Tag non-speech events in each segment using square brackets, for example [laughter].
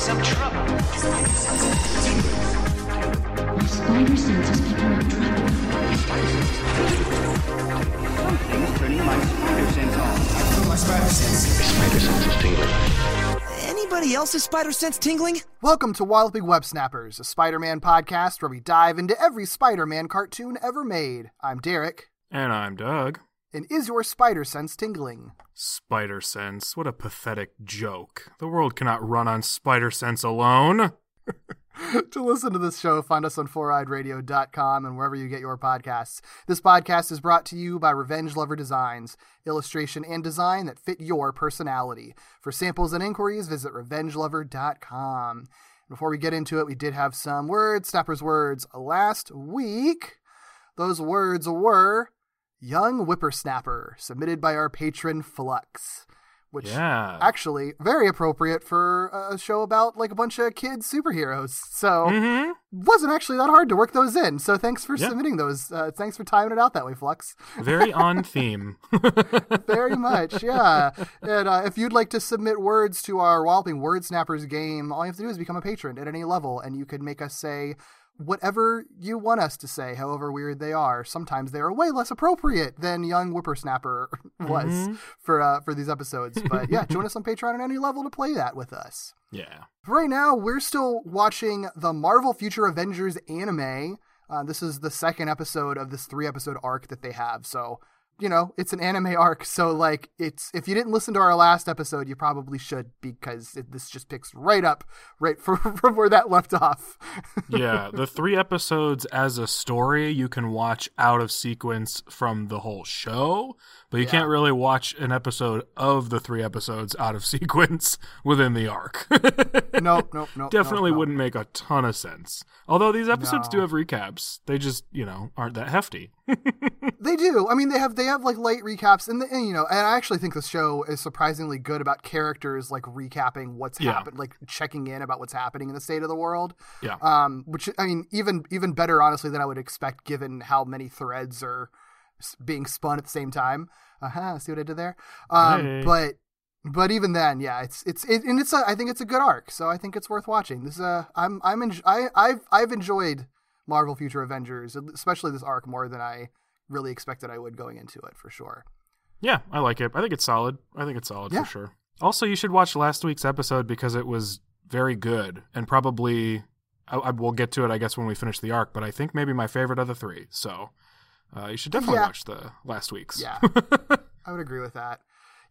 Some trouble. My spider sense is picking up trouble. Something's turning my spider sense on. My spider sense is tingling. Anybody else's spider sense tingling? Welcome to Walloping Web Snappers, a Spider Man podcast where we dive into every Spider Man cartoon ever made. I'm Derek, And I'm Doug. And is your spider sense tingling? Spider Sense. What a pathetic joke. The world cannot run on Spider Sense alone. [laughs] to listen to this show, find us on foureyedradio.com and wherever you get your podcasts. This podcast is brought to you by Revenge Lover Designs, illustration and design that fit your personality. For samples and inquiries, visit revengelover.com. Before we get into it, we did have some words, Snappers words. Last week, those words were Young Whippersnapper, submitted by our patron Flux. Which Yeah. actually very appropriate for a show about like a bunch of kids superheroes. So Mhm. wasn't actually that hard to work those in. So thanks for Yeah. submitting those. Uh, thanks for timing it out that way, Flux. [laughs] Very on theme. [laughs] Very much, yeah. And uh, if you'd like to submit words to our Walloping Word Snappers game, all you have to do is become a patron at any level, and you can make us say whatever you want us to say, however weird they are. Sometimes they are way less appropriate than Young Whippersnapper [laughs] was for uh, for these episodes. But yeah, join us on [laughs] Patreon at any level to play that with us. yeah. Right now, we're still watching the Marvel Future Avengers anime. Uh, this is the second episode of this three episode arc that they have. So, you know, it's an anime arc. So, like, it's if you didn't listen to our last episode, you probably should because it, this just picks right up right [laughs] from, from where that left off. [laughs] Yeah. The three episodes as a story you can watch out of sequence from the whole show, but you Yeah. can't really watch an episode of the three episodes out of [laughs] sequence within the arc. nope, nope, nope. Definitely nope, nope. wouldn't make a ton of sense. Although these episodes No. do have recaps, they just, you know, aren't that hefty. They do. I mean, they have they have like light recaps, and, the, and you know, and I actually think the show is surprisingly good about characters like recapping what's Yeah. happened, like checking in about what's happening in the state of the world. Yeah. Um, which I mean, even even better, honestly, than I would expect, given how many threads are being spun at the same time. Uh huh. See what I did there? Um, Hey. but but even then, yeah, it's it's it, and it's a, I think it's a good arc, so I think it's worth watching. This is a I'm I'm enj- I I've I've enjoyed Marvel Future Avengers, especially this arc more than I really expected I would going into it for sure. Yeah, I like it. I think it's solid. I think it's solid Yeah. for sure. Also, you should watch last week's episode because it was very good and probably I, I will get to it, I guess, when we finish the arc. But I think maybe my favorite of the three. So uh, you should definitely Yeah. watch the last week's. Yeah, [laughs] I would agree with that.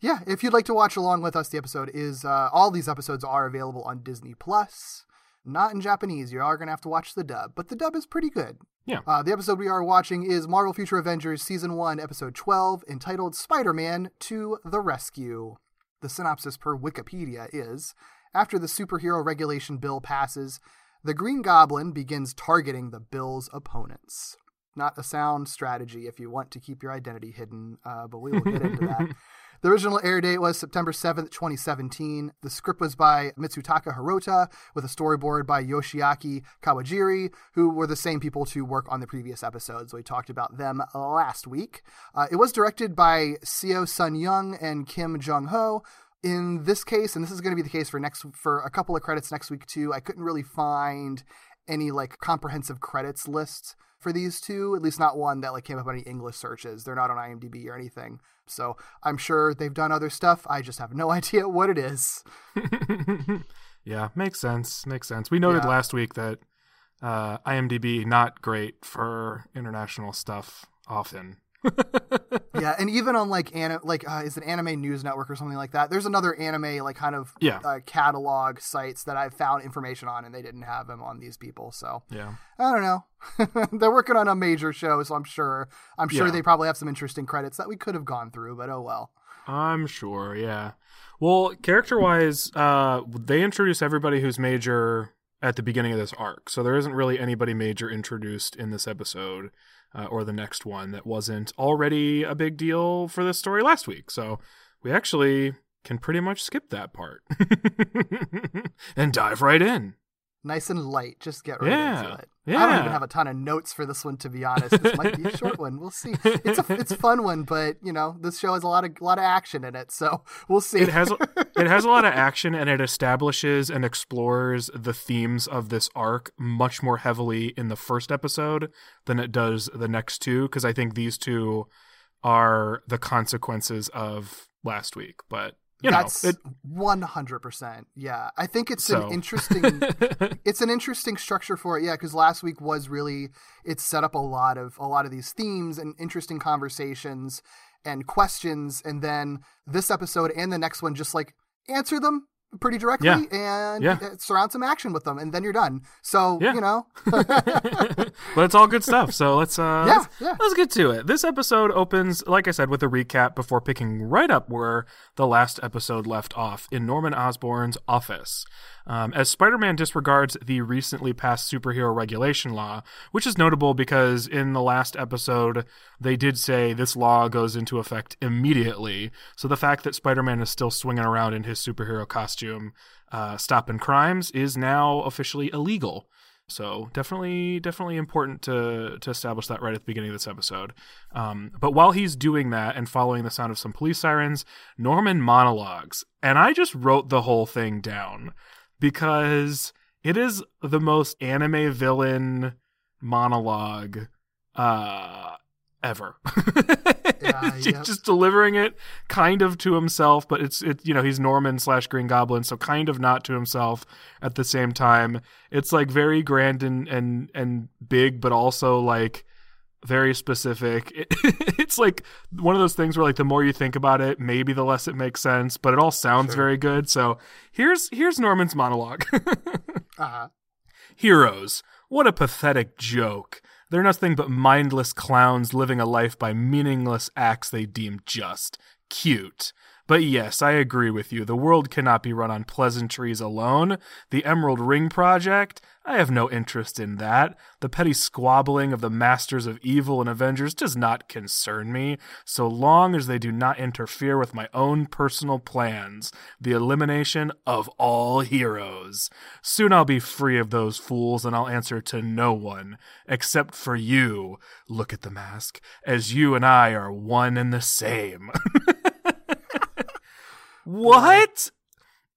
Yeah, if you'd like to watch along with us, the episode is uh, all these episodes are available on Disney Plus. Not in Japanese. You are going to have to watch the dub, but the dub is pretty good. Yeah. Uh, the episode we are watching is Marvel Future Avengers Season 1, Episode 12, entitled Spider Man to the Rescue. The synopsis per Wikipedia is After the superhero regulation bill passes, the Green Goblin begins targeting the bill's opponents. Not a sound strategy if you want to keep your identity hidden, uh, but we will get into that. [laughs] The original air date was September 7th, 2017. The script was by Mitsutaka Hirota with a storyboard by Yoshiaki Kawajiri, who were the same people to work on the previous episodes. We talked about them last week. Uh, it was directed by Seo Sun Young and Kim Jung Ho. In this case, and this is going to be the case for next for a couple of credits next week too, I couldn't really find any like comprehensive credits list for these two, at least not one that like came up on any English searches. They're not on IMDb or anything. So I'm sure they've done other stuff. I just have no [laughs] idea what it is. [laughs] yeah, makes sense. Makes sense. We noted Yeah. last week that uh, IMDb not great for international stuff often. [laughs] [laughs] yeah, and even on like an, like uh, is it Anime News Network or something like that? There's another anime like kind of Yeah. uh, catalog sites that I've found information on, and they didn't have them on these people. So Yeah. I don't know. [laughs] They're working on a major show, so I'm sure I'm sure Yeah. they probably have some interesting credits that we could have gone through, but oh well. I'm sure, yeah. Well, character wise, uh, they introduce everybody who's major at the beginning of this arc. So there isn't really anybody major introduced in this episode uh, or the next one that wasn't already a big deal for this story last week. So we actually can pretty much skip that part [laughs] and dive right in. Nice and light. Just get right Yeah. into it. Yeah. I don't even have a ton of notes for this one, to be honest. This might be a short one. We'll see. It's a it's a fun one, but you know this show has a lot of a lot of action in it, so we'll see. It has it has a lot of [laughs] action and it establishes and explores the themes of this arc much more heavily in the first episode than it does the next two because I think these two are the consequences of last week. But you That's one hundred percent. Yeah, I think it's So. an interesting. [laughs] it's an interesting structure for it. Yeah, because last week was really it set up a lot of a lot of these themes and interesting conversations and questions, and then this episode and the next one just like answer them pretty directly Yeah. and Yeah. surround some action with them, and then you're done. So Yeah. you know, [laughs] but it's all good stuff. So let's uh Yeah, let's, yeah. let's get to it. This episode opens, like I said, with a recap before picking right up where the last episode left off in Norman Osborn's office. Um, as Spider-Man disregards the recently passed superhero regulation law, which is notable because in the last episode they did say this law goes into effect immediately. So the fact that Spider-Man is still swinging around in his superhero costume, uh, stopping crimes, is now officially illegal. So definitely, definitely important to to establish that right at the beginning of this episode. Um, but while he's doing that and following the sound of some police sirens, Norman monologues, and I just wrote the whole thing down because it is the most anime villain monologue uh, ever. [laughs] Yeah, He's yep. just delivering it kind of to himself, but it's it you know he's Norman slash Green Goblin, so kind of not to himself at the same time. It's like very grand and and and big, but also like very specific. It, [laughs] it's like one of those things where like the more you think about it, maybe the less it makes sense, but it all sounds very good. So here's here's Norman's monologue. [laughs] uh-huh. Heroes. What a pathetic joke. They're nothing but mindless clowns living a life by meaningless acts they deem just. Cute. But yes, I agree with you. The world cannot be run on pleasantries alone. The Emerald Ring Project? I have no interest in that. The petty squabbling of the Masters of Evil and Avengers does not concern me, so long as they do not interfere with my own personal plans. The elimination of all heroes. Soon I'll be free of those fools and I'll answer to no one, except for you. Look at the mask, as you and I are one and the same. [laughs] what?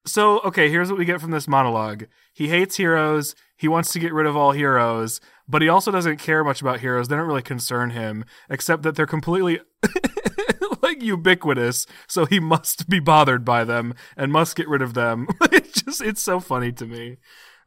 So, okay, here's what we get from this monologue. He hates heroes. He wants to get rid of all heroes, but he also doesn't care much about heroes. They don't really concern him, except that they're completely [laughs] like ubiquitous, so he must be bothered by them and must get rid of them. [laughs] it's just it's so funny to me.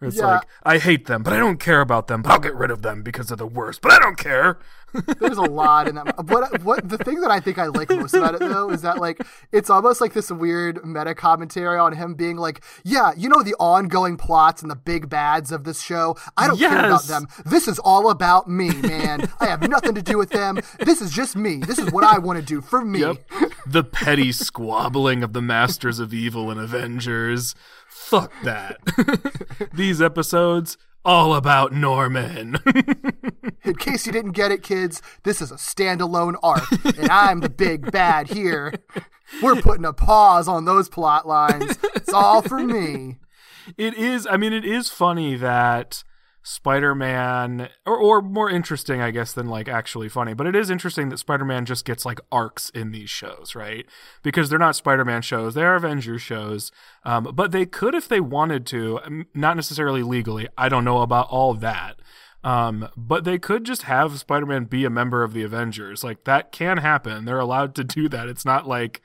It's Yeah. like I hate them, but I don't care about them, but I'll get rid of them because they're the worst. But I don't care. [laughs] There's a lot in that. What what the thing that I think I like most about it though is that like it's almost like this weird meta commentary on him being like, yeah, you know the ongoing plots and the big bads of this show. I don't care about them. This is all about me, man. I have nothing to do with them. This is just me. This is what I want to do for me. Yep. the petty squabbling of the Masters of Evil and Avengers. Fuck that. [laughs] These episodes all about Norman. [laughs] In case you didn't get it, kids, this is a standalone arc, and I'm the big bad here. We're putting a pause on those plot lines. It's all for me. it is i mean it is funny that spider-man or, or more interesting i guess than like actually funny but it is interesting that spider-man just gets like arcs in these shows right because they're not spider-man shows they're avengers shows um, but they could if they wanted to um, not necessarily legally i don't know about all that um, but they could just have Spider-Man be a member of the Avengers. Like that can happen. They're allowed to do that. It's not like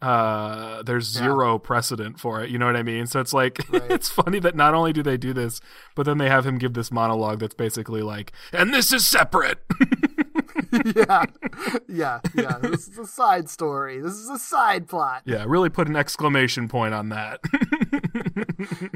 uh there's zero precedent for it you know what i mean so it's like [laughs] it's funny that not only do they do this but then they have him give this monologue that's basically like and this is separate [laughs] yeah, yeah, yeah. This is a side story. This is a side plot. yeah really put an exclamation point on that [laughs]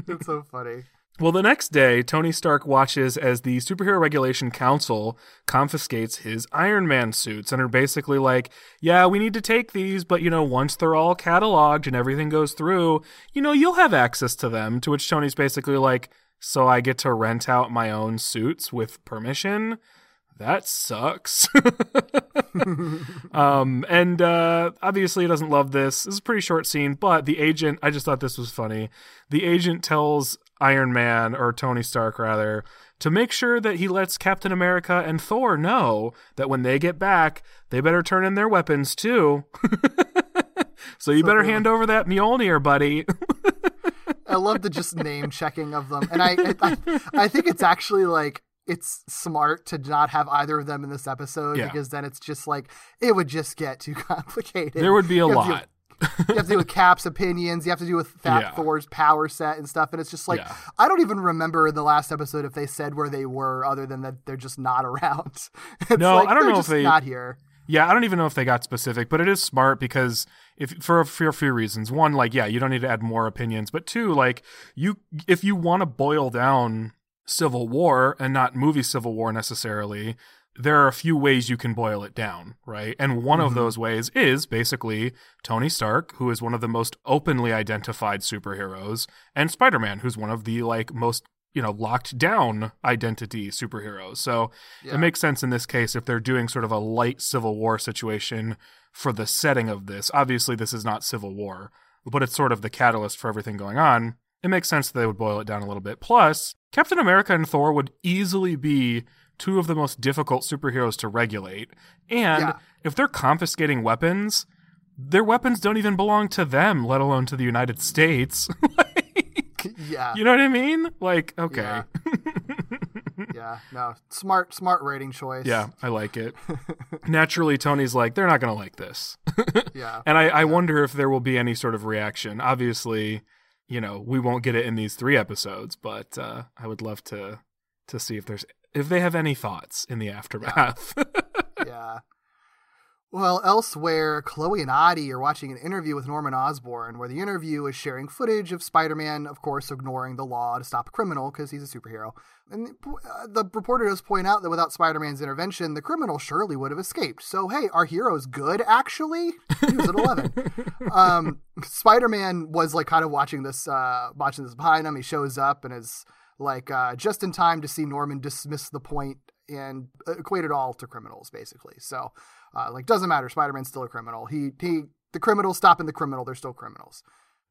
It's so funny. Well, the next day, Tony Stark watches as the Superhero Regulation Council confiscates his Iron Man suits and are basically like, yeah, we need to take these, but you know, once they're all cataloged and everything goes through, you know, you'll have access to them. To which Tony's basically like, so I get to rent out my own suits with permission? That sucks. [laughs] um, and uh, obviously, he doesn't love this. This is a pretty short scene, but the agent, I just thought this was funny. The agent tells Iron Man, or Tony Stark rather, to make sure that he lets Captain America and Thor know that when they get back, they better turn in their weapons too. [laughs] so you better hand over that Mjolnir, buddy. [laughs] I love the just name checking of them, and I, I I think it's actually like it's smart to not have either of them in this episode Yeah. because then it's just like it would just get too [laughs] complicated. there would be a You have to- lot. You have to do with Cap's opinions. You have to do with Fat Yeah. Thor's power set and stuff. And it's just like Yeah. I don't even remember in the last episode if they said where they were, other than that they're just not around. [laughs] It's No, like, I don't know if just they- not here. Yeah, I don't even know if they got specific, but it is smart because if for for a few reasons. One, like yeah, you don't need to add more opinions, but two, like you if you want to boil down Civil War and not movie Civil War necessarily, there are a few ways you can boil it down, right? And one of mm-hmm. those ways is basically Tony Stark, who is one of the most openly identified superheroes, and Spider-Man, who's one of the like most you know locked down identity superheroes. So Yeah. it makes sense in this case if they're doing sort of a light Civil War situation for the setting of this. Obviously, this is not Civil War, but it's sort of the catalyst for everything going on. It makes sense that they would boil it down a little bit. Plus, Captain America and Thor would easily be two of the most difficult superheroes to regulate. And Yeah. if they're confiscating weapons, their weapons don't even belong to them, let alone to the United States. [laughs] like, Yeah. you know what I mean? Like, okay. Yeah. [laughs] yeah. No. Smart smart rating choice. Yeah, I like it. [laughs] Naturally, Tony's like, they're not going to like this. Yeah. and I, I wonder if there will be any sort of reaction. Obviously, you know, we won't get it in these three episodes, but uh, I would love to to see if there's if they have any thoughts in the aftermath. yeah. [laughs] Well, elsewhere, Chloe and Adi are watching an interview with Norman Osborn, where the interview is sharing footage of Spider-Man, of course, ignoring the law to stop a criminal because he's a superhero. And the, uh, the reporter does point out that without Spider-Man's intervention, the criminal surely would have escaped. So, hey, our hero's good, actually. He was at eleven. [laughs] um, Spider-Man was like kind of watching this, uh, watching this behind him. He shows up and is like uh, just in time to see Norman dismiss the point and equate it all to criminals, basically. So, uh, like, doesn't matter. Spider-Man's still a criminal. He he, the criminal stopping the criminal. They're still criminals.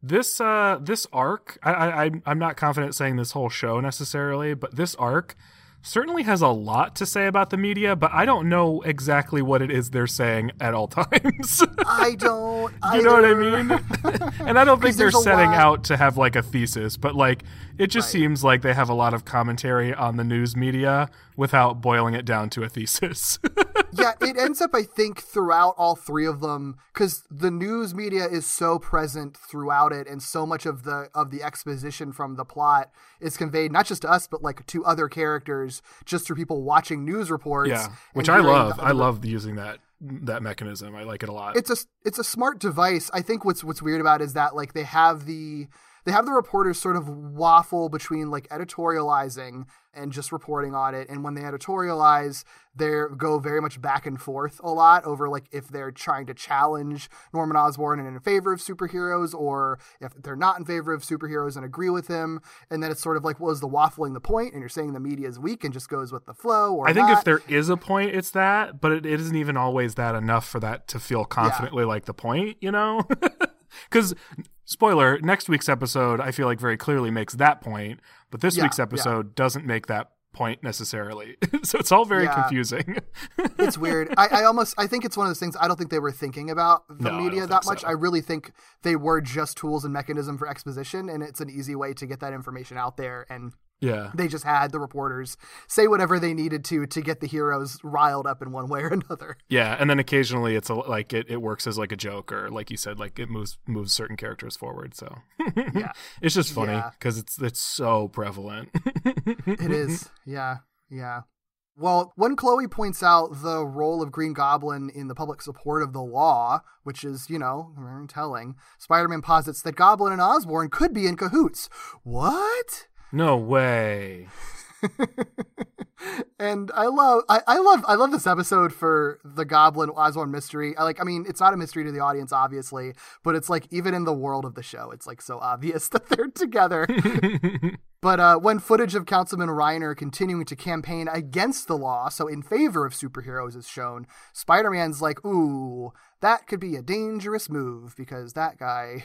this uh this arc, I, I I'm not confident saying this whole show necessarily, but this arc certainly has a lot to say about the media, but I don't know exactly what it is they're saying at all [laughs] times. I don't. [laughs] You know what I mean? [laughs] and I don't think they're setting lot- out to have like a thesis, but like it just Right. seems like they have a lot of commentary on the news media without boiling it down to a thesis. Yeah, it ends up, I think, throughout all three of them, because the news media is so present throughout it, and so much of the of the exposition from the plot is conveyed not just to us, but like to other characters, just through people watching news reports. yeah, which I love. the- I love using that that mechanism. I like it a lot. it's a it's a smart device. I think what's what's weird about it is that like they have the they have the reporters sort of waffle between like editorializing and just reporting on it, and when they editorialize, they go very much back and forth a lot over like if they're trying to challenge Norman Osborn and in favor of superheroes, or if they're not in favor of superheroes and agree with him, and then it's sort of like, well, is the waffling the point? and you're saying the media is weak and just goes with the flow, or I think not? if there is a point, it's that, but it, it isn't even always that enough for that to feel confidently like the point, you know? [laughs] Because, spoiler, next week's episode, I feel like very clearly makes that point, but this Yeah, week's yeah. episode doesn't make that point necessarily. [laughs] so it's all very Yeah. confusing. [laughs] it's weird. I, I almost I think it's one of those things I don't think they were thinking about the No, media that much. so. I really think they were just tools and mechanism for exposition and it's an easy way to get that information out there and yeah. they just had the reporters say whatever they needed to to get the heroes riled up in one way or another. Yeah, and then occasionally it's a, like it, it works as like a joke or like you said like it moves moves certain characters forward. So [laughs] Yeah. it's just funny Yeah. because it's it's so prevalent. [laughs] It is. Yeah. Yeah. Well, when Chloe points out the role of Green Goblin in the public support of the law, which is, you know, telling, Spider Man posits that Goblin and Osborn could be in cahoots. What? No way. [laughs] and I love I, I love I love this episode for the Goblin Osborn mystery. I like I mean it's not a mystery to the audience obviously, but it's like even in the world of the show, it's like so obvious [laughs] that they're together. [laughs] but uh, when footage of Councilman Reiner continuing to campaign against the law, so in favor of superheroes, is shown, Spider-Man's like, "Ooh, that could be a dangerous move because that guy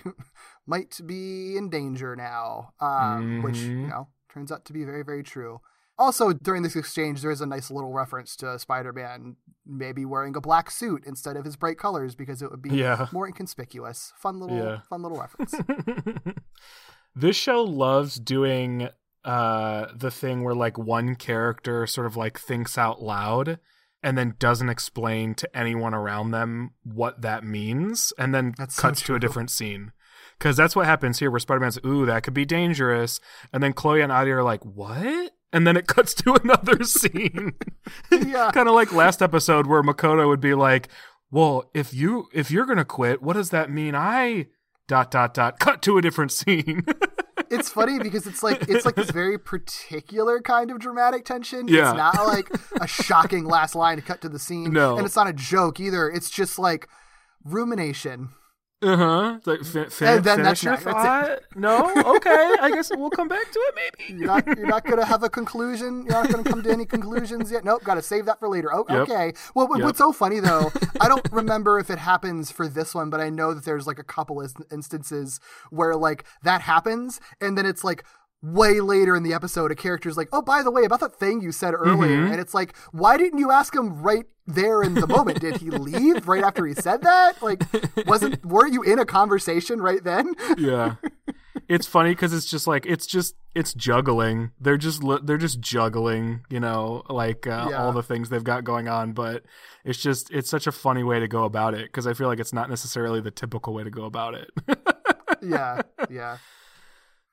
might be in danger now," um, which you know turns out to be very very true. Also, during this exchange, there is a nice little reference to Spider Man maybe wearing a black suit instead of his bright colors because it would be Yeah. more inconspicuous. Fun little, Yeah. fun little reference. [laughs] this show loves doing uh the thing where like one character sort of like thinks out loud and then doesn't explain to anyone around them what that means and then That's so cuts to a different scene because that's what happens here where spider-man's ooh that could be dangerous and then chloe and Adi are like what and then it [laughs] cuts to another scene [laughs] Yeah. kind of like last episode where makoto would be like well if you if you're gonna quit what does that mean i dot dot dot cut to a different scene [laughs] it's funny because it's like it's like this very particular kind of dramatic tension. Yeah. It's not like a shocking last line to cut to the scene. No. And it's not a joke either. It's just like rumination. Uh-huh. Like fi- fi- And then finish that's your. That's thought? No? Okay. I guess we'll come back to it maybe. You're not you're not gonna have a conclusion. You're not gonna come to any conclusions yet. Nope, gotta save that for later. Oh, Yep. okay. Well, Yep. what's so funny though, I don't remember if it happens for this one, but I know that there's like a couple instances where like that happens, and then it's like way later in the episode, a character's like, "Oh, by the way, about that thing you said earlier," Mm-hmm. and it's like, "Why didn't you ask him right there in the moment? Did he leave right after he said that? Like, wasn't [laughs] weren't you in a conversation right then?" Yeah. [laughs] It's funny because it's just like it's just it's juggling. They're just they're just juggling, you know, like uh, Yeah. all the things they've got going on. But it's just it's such a funny way to go about it because I feel like it's not necessarily the typical way to go about it. [laughs] yeah, yeah.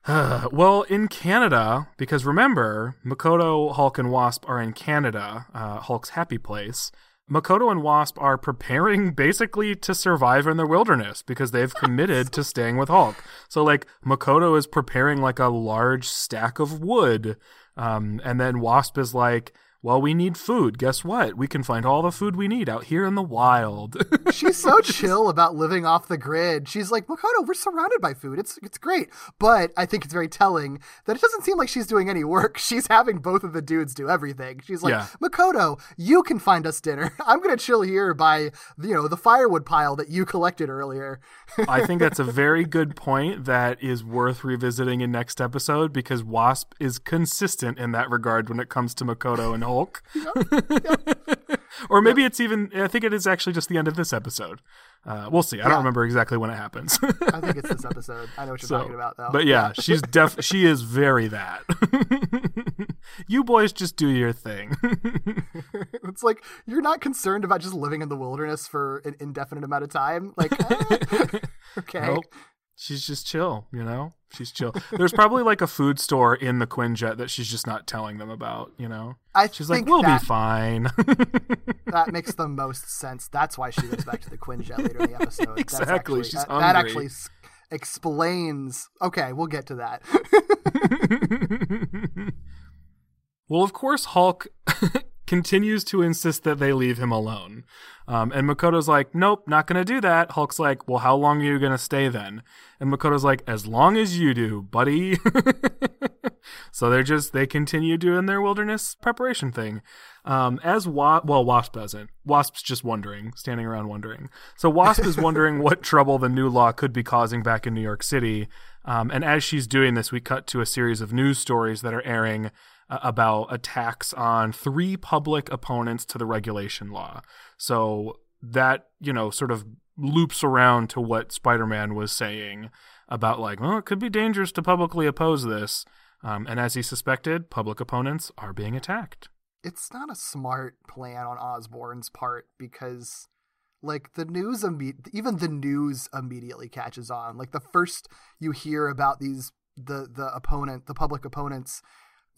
[sighs] well, in Canada, because remember, Makoto, Hulk, and Wasp are in Canada, uh, Hulk's happy place. Makoto and Wasp are preparing [laughs] basically to survive in the wilderness because they've committed to staying with Hulk. So, like, Makoto is preparing like a large stack of wood. Um, and then Wasp is like, well, we need food. Guess what? We can find all the food we need out here in the wild. [laughs] She's so chill about living off the grid. She's like, Makoto, we're surrounded by food. It's it's great. But I think it's very telling that it doesn't seem like she's doing any work. [laughs] She's having both of the dudes do everything. She's like, Yeah. Makoto, you can find us dinner. [laughs] I'm gonna chill here by you know the firewood pile that you collected earlier. I think that's a very good point that is worth revisiting in next episode because Wasp is consistent in that regard when it comes to Makoto and Hulk. [laughs] or maybe it's even, I think it is actually just the end of this episode. Uh, we'll see. I Yeah. don't remember exactly when it happens. I think it's [laughs] this episode. I know what you're So, talking about though. But yeah, [laughs] she's def she is very that. you boys just do your thing. it's like you're not concerned about just living in the wilderness for an indefinite amount of time. Like, eh. She's just chill, you know? She's chill. There's probably like a food store in the Quinjet that she's just not telling them about, you know? I She's like, we'll that- be fine. [laughs] that makes the most sense. That's why she goes back to the Quinjet later in the episode. [laughs] That's Exactly, actually- she's that, that actually explains. Okay, we'll get to that. [laughs] well, of course, Hulk continues to insist that they leave him alone. Um, and Makoto's like, nope, not going to do that. Hulk's like, well, how long are you going to stay then? And Makoto's like, as long as you do, buddy. [laughs] so they're just, they continue doing their wilderness preparation thing. Um, as Wa- well, Wasp doesn't. Wasp's just wondering, standing around wondering. So Wasp is wondering what [laughs] trouble the new law could be causing back in New York City. Um, and as she's doing this, we cut to a series of news stories that are airing about attacks on three public opponents to the regulation law. So that, you know, sort of loops around to what Spider Man was saying about, like, well, it could be dangerous to publicly oppose this. Um, and as he suspected, public opponents are being attacked. it's not a smart plan on Osborn's part because like the news even the news immediately catches on like the first you hear about these the the opponent the public opponents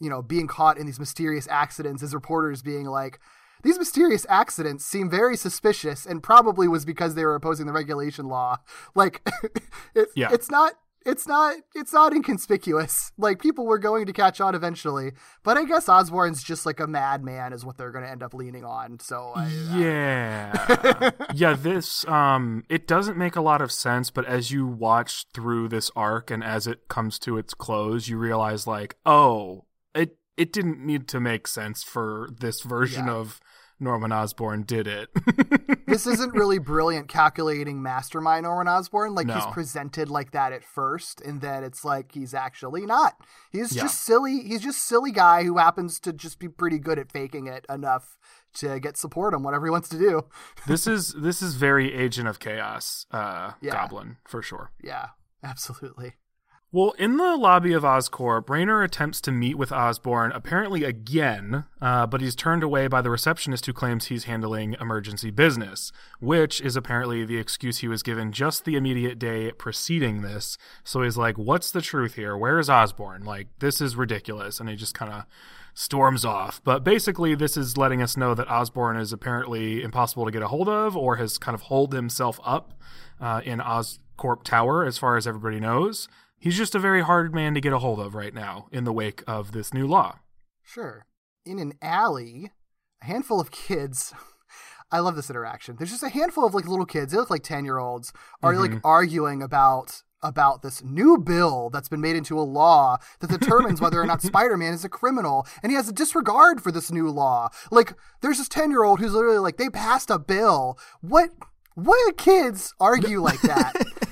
you know being caught in these mysterious accidents is reporters being like these mysterious accidents seem very suspicious and probably was because they were opposing the regulation law [laughs] like [laughs] it's Yeah. it's not it's not it's not inconspicuous. Like people were going to catch on eventually, but I guess Osborn's just like a madman is what they're going to end up leaning on. So I, Yeah. yeah, this um it doesn't make a lot of sense, but as you watch through this arc and as it comes to its close, you realize like, oh, it didn't need to make sense for this version Yeah. of Norman Osborn did it. [laughs] this isn't really brilliant calculating mastermind Norman Osborn. Like he's presented like that at first, and then it's like he's actually not. He's Yeah. just silly. He's just silly guy who happens to just be pretty good at faking it enough to get support on whatever he wants to do. [laughs] this is this is very Agent of Chaos uh Yeah. Goblin for sure. Yeah, absolutely. Well, in the lobby of Oscorp, Rayner attempts to meet with Osborn, apparently again, uh, but he's turned away by the receptionist who claims he's handling emergency business, which is apparently the excuse he was given just the immediate day preceding this. So he's like, What's the truth here? Where is Osborn? Like, this is ridiculous. And he just kind of storms off. But basically, this is letting us know that Osborn is apparently impossible to get a hold of or has kind of holed himself up uh, in Oscorp Tower, as far as everybody knows. He's just a very hard man to get a hold of right now in the wake of this new law. Sure. In an alley, a handful of kids. [laughs] I love this interaction. There's just a handful of like little kids. They look like ten year olds are like mm-hmm. arguing about about this new bill that's been made into a law that determines whether or not [laughs] Spider-Man is a criminal, and he has a disregard for this new law. Like, there's this ten year old who's literally like, they passed a bill. What? What do kids argue like that? [laughs]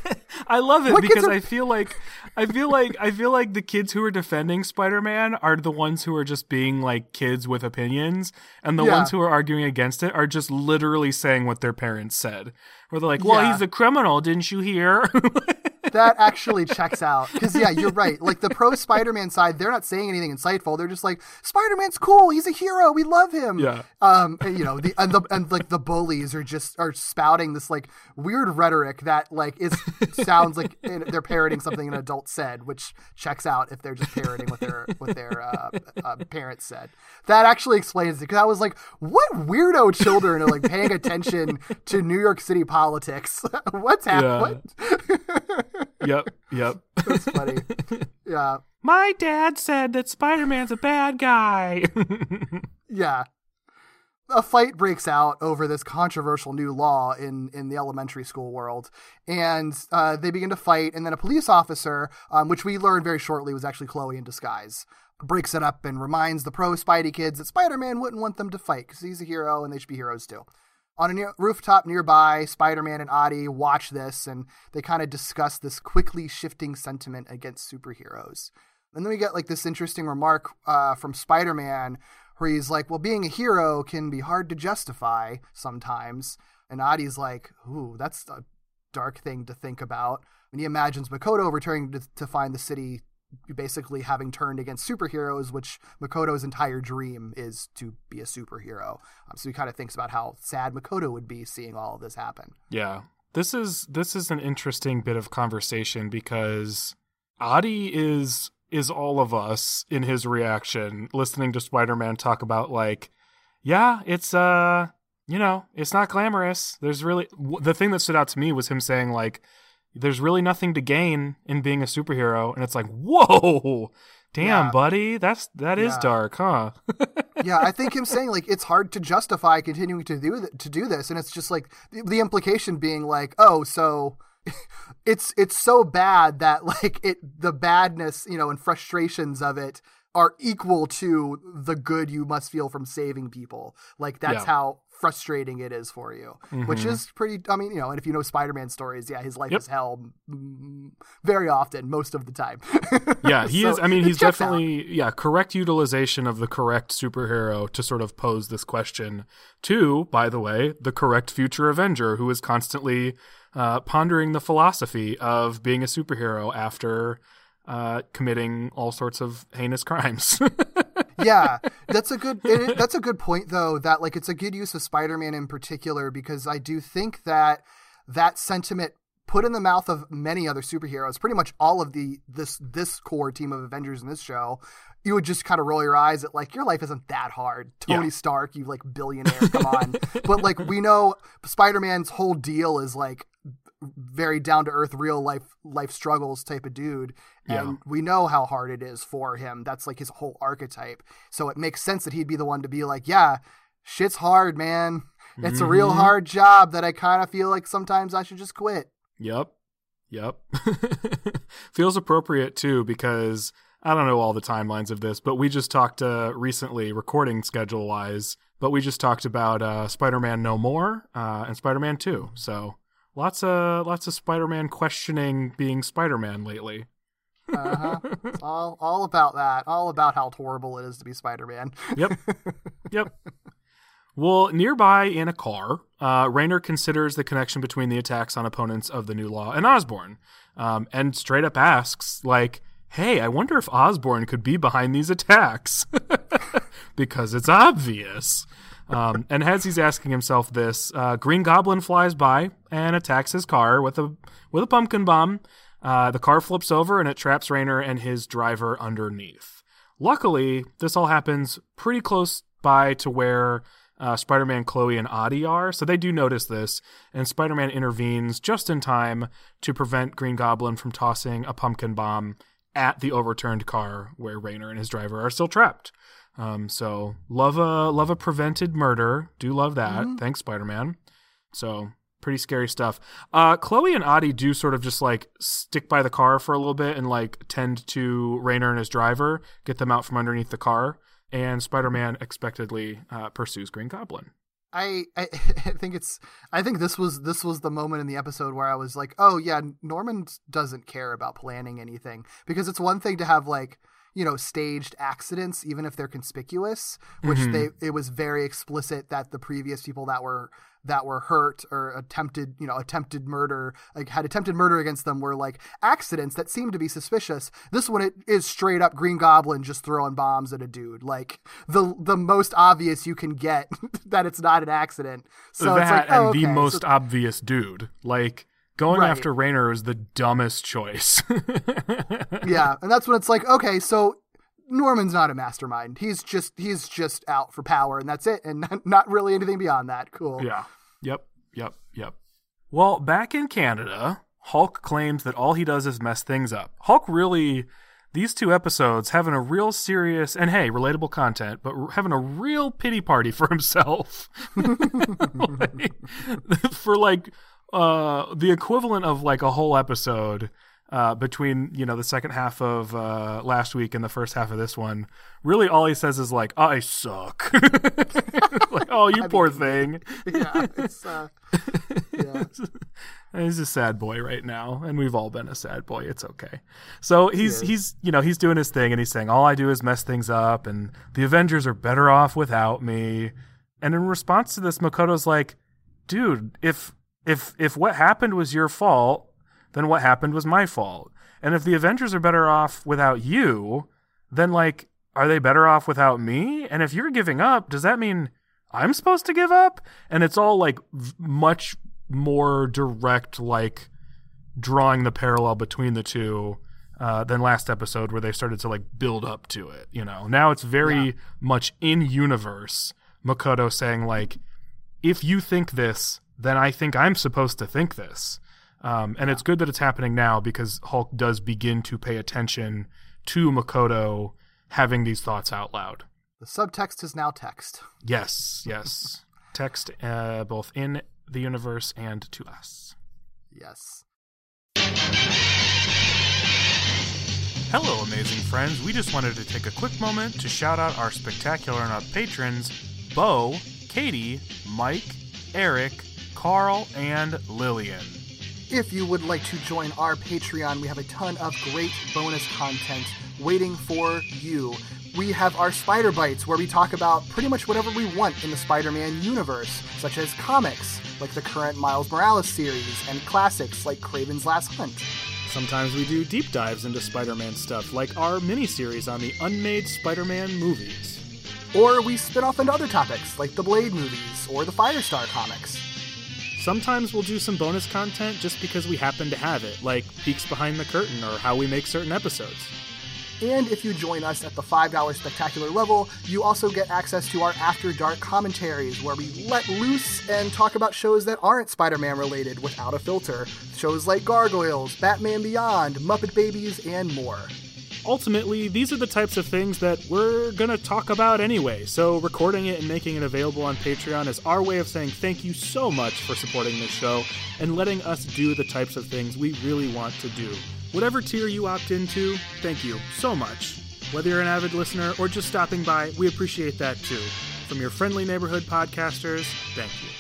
I love it What because are- I feel like I feel like I feel like the kids who are defending Spider-Man are the ones who are just being like kids with opinions, and the Yeah. ones who are arguing against it are just literally saying what their parents said. Where they're like, "Well, Yeah. he's a criminal, didn't you hear?" [laughs] that actually checks out. Because yeah you're right. Like the pro spider-man side they're not saying anything insightful. They're just like spider-man's cool. He's a hero. We love him. Yeah. um and, you know the and the and like the bullies are just are spouting this like weird rhetoric that like is sounds like they're parroting something an adult said which checks out if they're just parroting what their what their uh, uh, parents said. That actually explains it because i was like what weirdo children are like paying attention to new york city politics? [laughs] What's happening [laughs] yep, yep. [laughs] That's funny. yeah. My dad said that Spider-Man's a bad guy. [laughs] Yeah. A fight breaks out over this controversial new law in, in the elementary school world. And uh, they begin to fight. And then a police officer, um, which we learned very shortly was actually Chloe in disguise, breaks it up and reminds the pro Spidey kids that Spider Man wouldn't want them to fight because he's a hero and they should be heroes too. On a near- rooftop nearby, Spider Man and Adi watch this and they kind of discuss this quickly shifting sentiment against superheroes. And then we get like this interesting remark uh, from Spider Man where he's like, Well, being a hero can be hard to justify sometimes. And Adi's like, Ooh, that's a dark thing to think about. And he imagines Makoto returning to, to find the city basically having turned against superheroes, which Makoto's entire dream is to be a superhero. Um, so he kind of thinks about how sad Makoto would be seeing all of this happen. Yeah. This is this is an interesting bit of conversation because Adi is is all of us in his reaction listening to Spider-Man talk about like yeah, it's uh you know, it's not glamorous. There's really the thing that stood out to me was him saying like there's really nothing to gain in being a superhero and it's like, "Whoa! Damn, Yeah. buddy. That's that is Yeah. dark, huh?" [laughs] yeah, I think him saying like it's hard to justify continuing to do th- to do this, and it's just like the, the implication being like, oh, so [laughs] it's it's so bad that like it the badness you know and frustrations of it are equal to the good you must feel from saving people. Like that's Yeah. how frustrating it is for you, which Mhm. is pretty. I mean, you know, and if you know Spider-Man stories, yeah, his life Yep. is hell mm, very often, most of the time. Yeah, he [laughs] So is. I mean, he's checks out. definitely yeah correct utilization of the correct superhero to sort of pose this question to. By the way, the correct future Avenger who is constantly uh, pondering the philosophy of being a superhero after uh, committing all sorts of heinous [laughs] crimes. Yeah, that's a good. It, that's a good point, though. That like it's a good use of Spider-Man in particular because I do think that that sentiment put in the mouth of many other superheroes, pretty much all of the this this core team of Avengers in this show, you would just kind of roll your eyes at like your life isn't that hard. Tony Yeah. Stark, you like billionaire, come on. but like we know Spider-Man's whole deal is like very down to earth, real life life struggles type of dude, and Yeah. we know how hard it is for him. That's like his whole archetype. So it makes sense that he'd be the one to be like, yeah, shit's hard, man. It's a real Mhm. hard job that I kind of feel like sometimes I should just quit. Yep. Yep. [laughs] Feels appropriate too because I don't know all the timelines of this, but we just talked uh, recently, recording schedule wise, but we just talked about uh, Spider Man No More uh, and Spider Man 2. So lots of lots of Spider Man questioning being Spider Man lately. Uh-huh. it's [laughs] all all about that. All about how horrible it is to be Spider-Man. Yep. [laughs] yep. Well, nearby in a car, uh, Rayner considers the connection between the attacks on opponents of the new law and Osborn, um, and straight up asks, like, "Hey, I wonder if Osborn could be behind these attacks [laughs] because it's obvious." Um, and as he's asking himself this, uh, Green Goblin flies by and attacks his car with a with a pumpkin bomb. Uh, the car flips over and it traps Rayner and his driver underneath. Luckily, this all happens pretty close by to where uh, Spider Man, Chloe, and Adi are, so they do notice this, and Spider Man intervenes just in time to prevent Green Goblin from tossing a pumpkin bomb at the overturned car where Rayner and his driver are still trapped. Um, so love a love a prevented murder. Do love that. Thanks, Spider Man. So pretty scary stuff. Uh, Chloe and Adi do sort of just like stick by the car for a little bit and like tend to Rayner and his driver, get them out from underneath the car, and Spider Man expectedly uh, pursues Green Goblin. I, I [laughs] I think it's I think this was this was the moment in the episode where I was like, oh yeah, Norman doesn't care about planning anything because it's one thing to have like you know staged accidents even if they're conspicuous, which mm-hmm. they it was very explicit that the previous people that were that were hurt or attempted you know attempted murder like had attempted murder against them were like accidents that seemed to be suspicious. This one it is straight up Green Goblin just throwing bombs at a dude like the the most obvious you can get [laughs] that it's not an accident. So that it's like, oh, and oh, the most So- obvious dude. Like going Right. after Rayner is the dumbest choice. [laughs] yeah, and that's when it's like, okay, so Norman's not a mastermind. He's just he's just out for power, and that's it, and [laughs] not, really anything beyond that. Cool. Yeah. Yep. Yep. Yep. Well, back in Canada, Hulk claims that all he does is mess things up. Hulk really, these two episodes having a real serious and hey, relatable content, but having a real pity party [laughs] for himself. Like, for like uh the equivalent of like a whole episode uh, between you know the second half of uh, last week and the first half of this one, really all he says is like, "I suck." [laughs] like, oh, you [laughs] poor thing. [laughs] yeah, it's uh, yeah. He's a sad boy right now, and we've all been a sad boy. It's okay. So he's he's you know he's doing his thing, and he's saying all I do is mess things up, and the Avengers are better off without me. And in response to this, Makoto's like, "Dude, if if if what happened was your fault, then what happened was my fault. And if the Avengers are better off without you, then like are they better off without me? And if you're giving up, does that mean I'm supposed to give up? And it's all like v- much more direct, like drawing the parallel between the two uh, than last episode where they started to like build up to it. You know, now it's very much in universe. Makoto saying like, if you think this, then I think I'm supposed to think this. Um, and it's good that it's happening now because Hulk does begin to pay attention to Makoto having these thoughts out loud. The subtext is now text. Yes, [laughs] yes. Text uh, both in the universe and to us. Yes. Hello, amazing friends. We just wanted to take a quick moment to shout out our spectacular and up patrons Bo, Katie, Mike, Eric, Carl, and Lillian. If you would like to join our Patreon, we have a ton of great bonus content waiting for you. We have our Spider Bites, where we talk about pretty much whatever we want in the Spider Man universe, such as comics, like the current Miles Morales series, and classics like Kraven's Last Hunt. Sometimes we do deep dives into Spider Man stuff, like our miniseries on the unmade Spider Man movies. Or we spin off into other topics, like the Blade movies or the Firestar comics. Sometimes we'll do some bonus content just because we happen to have it, like peeks behind the curtain or how we make certain episodes. And if you join us at the $5 spectacular level, you also get access to our After Dark commentaries, where we let loose and talk about shows that aren't Spider Man related without a filter. Shows like Gargoyles, Batman Beyond, Muppet Babies, and more. Ultimately, these are the types of things that we're going to talk about anyway, so recording it and making it available on Patreon is our way of saying thank you so much for supporting this show and letting us do the types of things we really want to do. Whatever tier you opt into, thank you so much. Whether you're an avid listener or just stopping by, we appreciate that too. From your friendly neighborhood podcasters, thank you.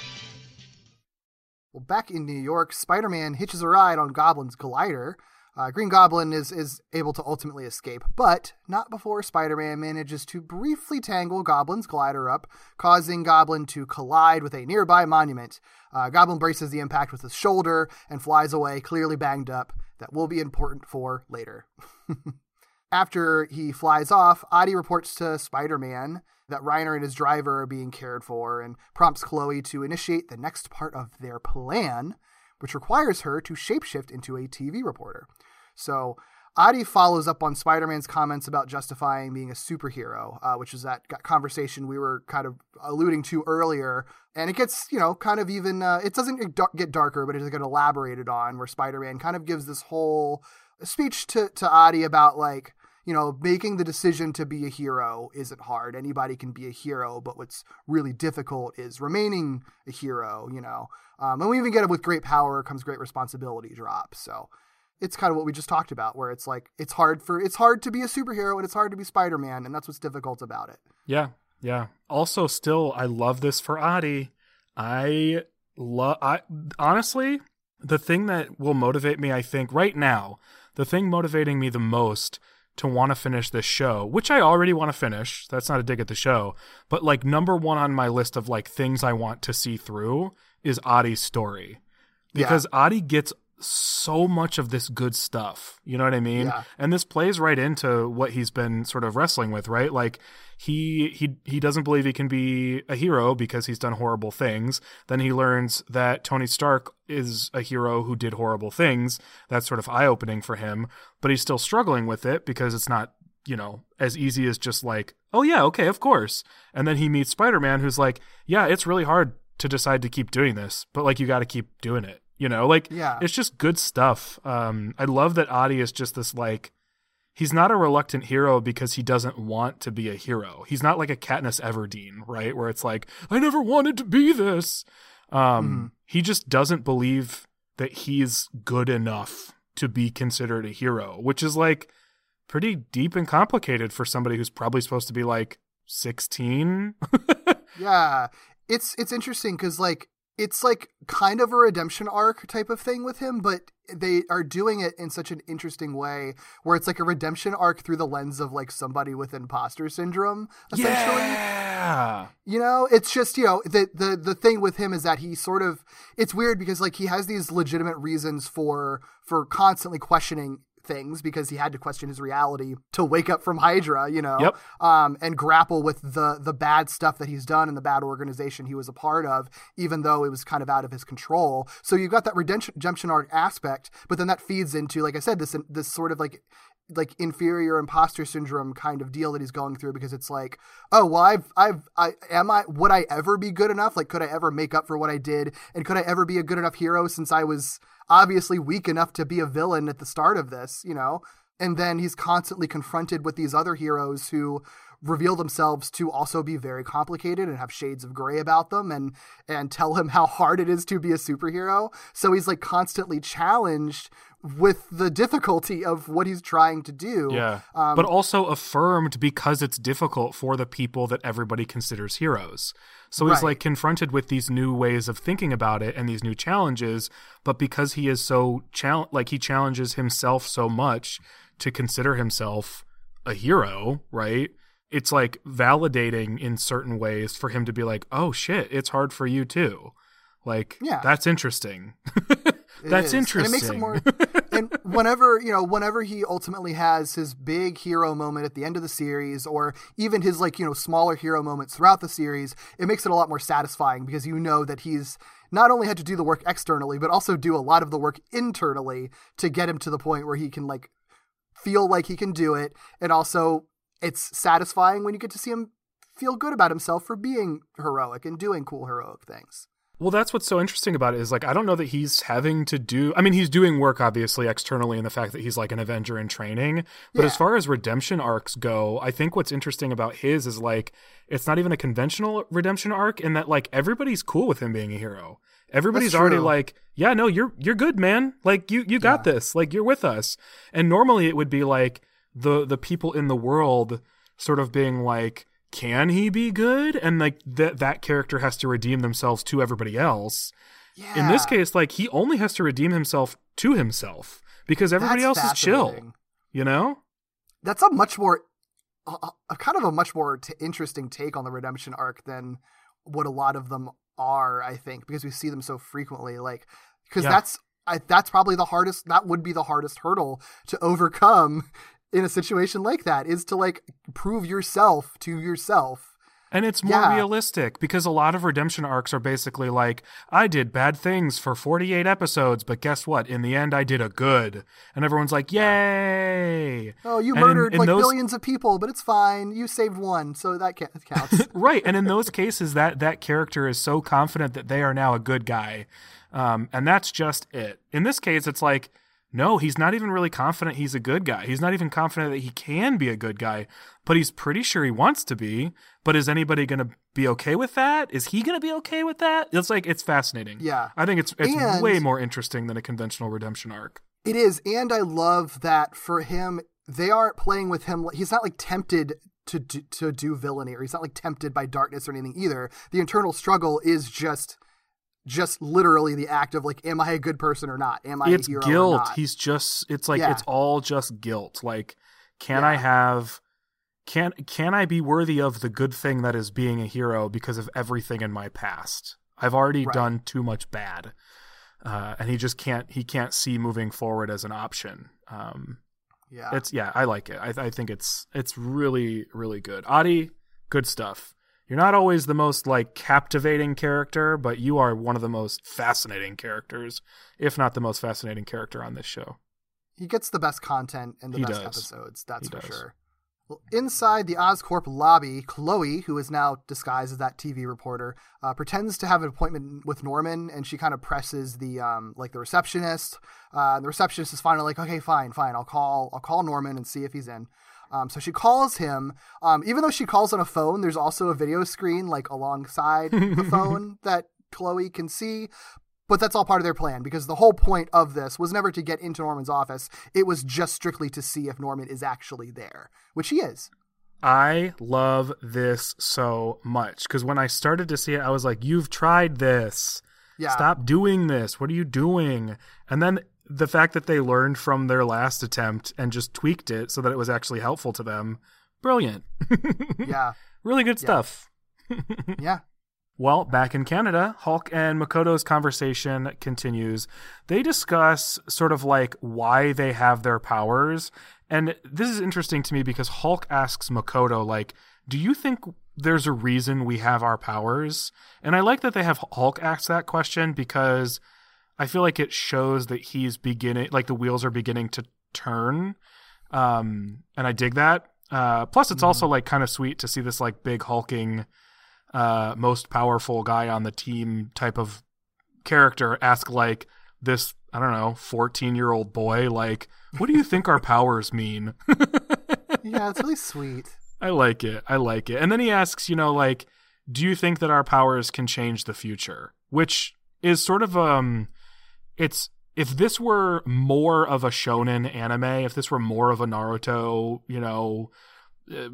Well, back in New York, Spider Man hitches a ride on Goblin's glider. Uh, Green Goblin is, is able to ultimately escape, but not before Spider Man manages to briefly tangle Goblin's glider up, causing Goblin to collide with a nearby monument. Uh, Goblin braces the impact with his shoulder and flies away, clearly banged up. That will be important for later. [laughs] After he flies off, Adi reports to Spider Man that Reiner and his driver are being cared for and prompts Chloe to initiate the next part of their plan, which requires her to shapeshift into a TV reporter. So Adi follows up on Spider Man's comments about justifying being a superhero, uh, which is that conversation we were kind of alluding to earlier. And it gets, you know, kind of even, uh, it doesn't get darker, but it does get elaborated on, where Spider Man kind of gives this whole speech to, to Adi about, like, you know, making the decision to be a hero isn't hard. Anybody can be a hero, but what's really difficult is remaining a hero, you know. Um, and we even get it with great power comes great responsibility drop. So it's kind of what we just talked about, where it's like it's hard for it's hard to be a superhero and it's hard to be Spider Man, and that's what's difficult about it. Yeah, yeah. Also, still, I love this for Adi. I love. I honestly, the thing that will motivate me, I think, right now, the thing motivating me the most to want to finish this show, which I already want to finish. That's not a dig at the show, but like number one on my list of like things I want to see through is Adi's story. Because yeah. Adi gets so much of this good stuff. You know what I mean? Yeah. And this plays right into what he's been sort of wrestling with, right? Like he he he doesn't believe he can be a hero because he's done horrible things. Then he learns that Tony Stark is a hero who did horrible things. That's sort of eye-opening for him, but he's still struggling with it because it's not you know, as easy as just like, oh yeah, okay, of course. And then he meets Spider Man who's like, yeah, it's really hard to decide to keep doing this, but like you got to keep doing it. You know, like yeah. it's just good stuff. Um, I love that Adi is just this like he's not a reluctant hero because he doesn't want to be a hero. He's not like a Katniss Everdeen, right? Where it's like, I never wanted to be this. Um, mm-hmm. he just doesn't believe that he's good enough to be considered a hero, which is like pretty deep and complicated for somebody who's probably supposed to be like 16. [laughs] yeah. It's it's interesting cuz like it's like kind of a redemption arc type of thing with him, but they are doing it in such an interesting way where it's like a redemption arc through the lens of like somebody with imposter syndrome, essentially. Yeah. You know, it's just, you know, the the the thing with him is that he sort of it's weird because like he has these legitimate reasons for for constantly questioning things because he had to question his reality to wake up from Hydra, you know, yep. um, and grapple with the the bad stuff that he's done and the bad organization he was a part of, even though it was kind of out of his control. So you've got that redemption arc aspect, but then that feeds into, like I said, this this sort of like like inferior imposter syndrome kind of deal that he's going through because it's like oh well i've i've i am i would i ever be good enough like could i ever make up for what i did and could i ever be a good enough hero since i was obviously weak enough to be a villain at the start of this, you know? And then he's constantly confronted with these other heroes who reveal themselves to also be very complicated and have shades of gray about them and and tell him how hard it is to be a superhero. So he's like constantly challenged with the difficulty of what he's trying to do. Yeah. Um, but also affirmed because it's difficult for the people that everybody considers heroes. So he's Right. like confronted with these new ways of thinking about it and these new challenges, but because he is so chal- like he challenges himself so much to consider himself a hero, right? It's like validating in certain ways for him to be like, "Oh shit, it's hard for you too." Like Yeah. that's interesting. [laughs] That's is. interesting. And it makes it more. [laughs] and whenever you know, whenever he ultimately has his big hero moment at the end of the series, or even his like you know smaller hero moments throughout the series, it makes it a lot more satisfying because you know that he's not only had to do the work externally, but also do a lot of the work internally to get him to the point where he can like feel like he can do it, and also it's satisfying when you get to see him feel good about himself for being heroic and doing cool heroic things. Well, that's what's so interesting about it is like I don't know that he's having to do. I mean, he's doing work obviously externally in the fact that he's like an Avenger in training. But Yeah. as far as redemption arcs go, I think what's interesting about his is like it's not even a conventional redemption arc in that like everybody's cool with him being a hero. Everybody's already like, yeah, no, you're you're good, man. Like you you got Yeah. this. Like you're with us. And normally it would be like the the people in the world sort of being like can he be good and like that that character has to redeem themselves to everybody else Yeah. in this case like he only has to redeem himself to himself because everybody That's else is chill you know That's a much more, a, a kind of a much more t- interesting take on the redemption arc than what a lot of them are. I think because we see them so frequently, like because Yeah. that's I, that's probably the hardest. That would be the hardest hurdle to overcome in a situation like that is to like prove yourself to yourself. and it's more Yeah. realistic because a lot of redemption arcs are basically like i did bad things for 48 episodes but guess what in the end i did a good and everyone's like yay Oh, you And in- murdered in like those- billions of people, but it's fine. You saved one, so that counts. [laughs] right and in those cases that that character is so confident that they are now a good guy um, and that's just it in this case it's like no he's not even really confident he's a good guy he's not even confident that he can be a good guy but he's pretty sure he wants to be but is anybody going to be okay with that is he going to be okay with that it's like it's fascinating Yeah. i think it's it's And- way more interesting than a conventional redemption arc It is, and I love that for him, they aren't playing with him. He's not like tempted to do, to do villainy, or he's not like tempted by darkness or anything either. The internal struggle is just, just literally the act of like, am I a good person or not? Am I it's a hero or guilt. he's just it's like Yeah. it's all just guilt. Like can i have can can i be worthy of the good thing that is being a hero because of everything in my past? I've already Right. done too much bad. Uh, and he just can't he can't see moving forward as an option. Um, yeah, it's yeah i like it. I, I think it's it's really really good. Adi good stuff you're not always the most like captivating character but you are one of the most fascinating characters if not the most fascinating character on this show he gets the best content and the He best does. episodes. That's He for does. sure. Well, inside the Oscorp lobby, Chloe, who is now disguised as that TV reporter, uh, pretends to have an appointment with Norman, and she kind of presses the um, like the receptionist. Uh, and the receptionist is finally like, "Okay, fine, fine. I'll call. I'll call Norman and see if he's in." Um, so she calls him. Um, even though she calls on a phone, there's also a video screen like alongside the [laughs] phone that Chloe can see. But that's all part of their plan because the whole point of this was never to get into Norman's office. It was just strictly to see if Norman is actually there, which he is. I love this so much because when I started to see it, I was like, "You've tried this. Yeah. Stop doing this. What are you doing?" And then the fact that they learned from their last attempt and just tweaked it so that it was actually helpful to them, brilliant. [laughs] Yeah. really good stuff. [laughs] Yeah. Well, back in Canada, Hulk and Makoto's conversation continues. They discuss sort of like why they have their powers. And this is interesting to me because Hulk asks Makoto, like, do you think there's a reason we have our powers? And I like that they have Hulk ask that question because I feel like it shows that he's beginning, like the wheels are beginning to turn. Um, and I dig that. Uh, plus, it's also like kind of sweet to see this like big hulking uh, most powerful guy on the team type of character ask like this I don't know 14 year old boy like what do you think our [laughs] powers mean [laughs] Yeah, it's really sweet. I like it I like it and then he asks you know like do you think that our powers can change the future which is sort of um it's if this were more of a shonen anime if this were more of a Naruto you know uh,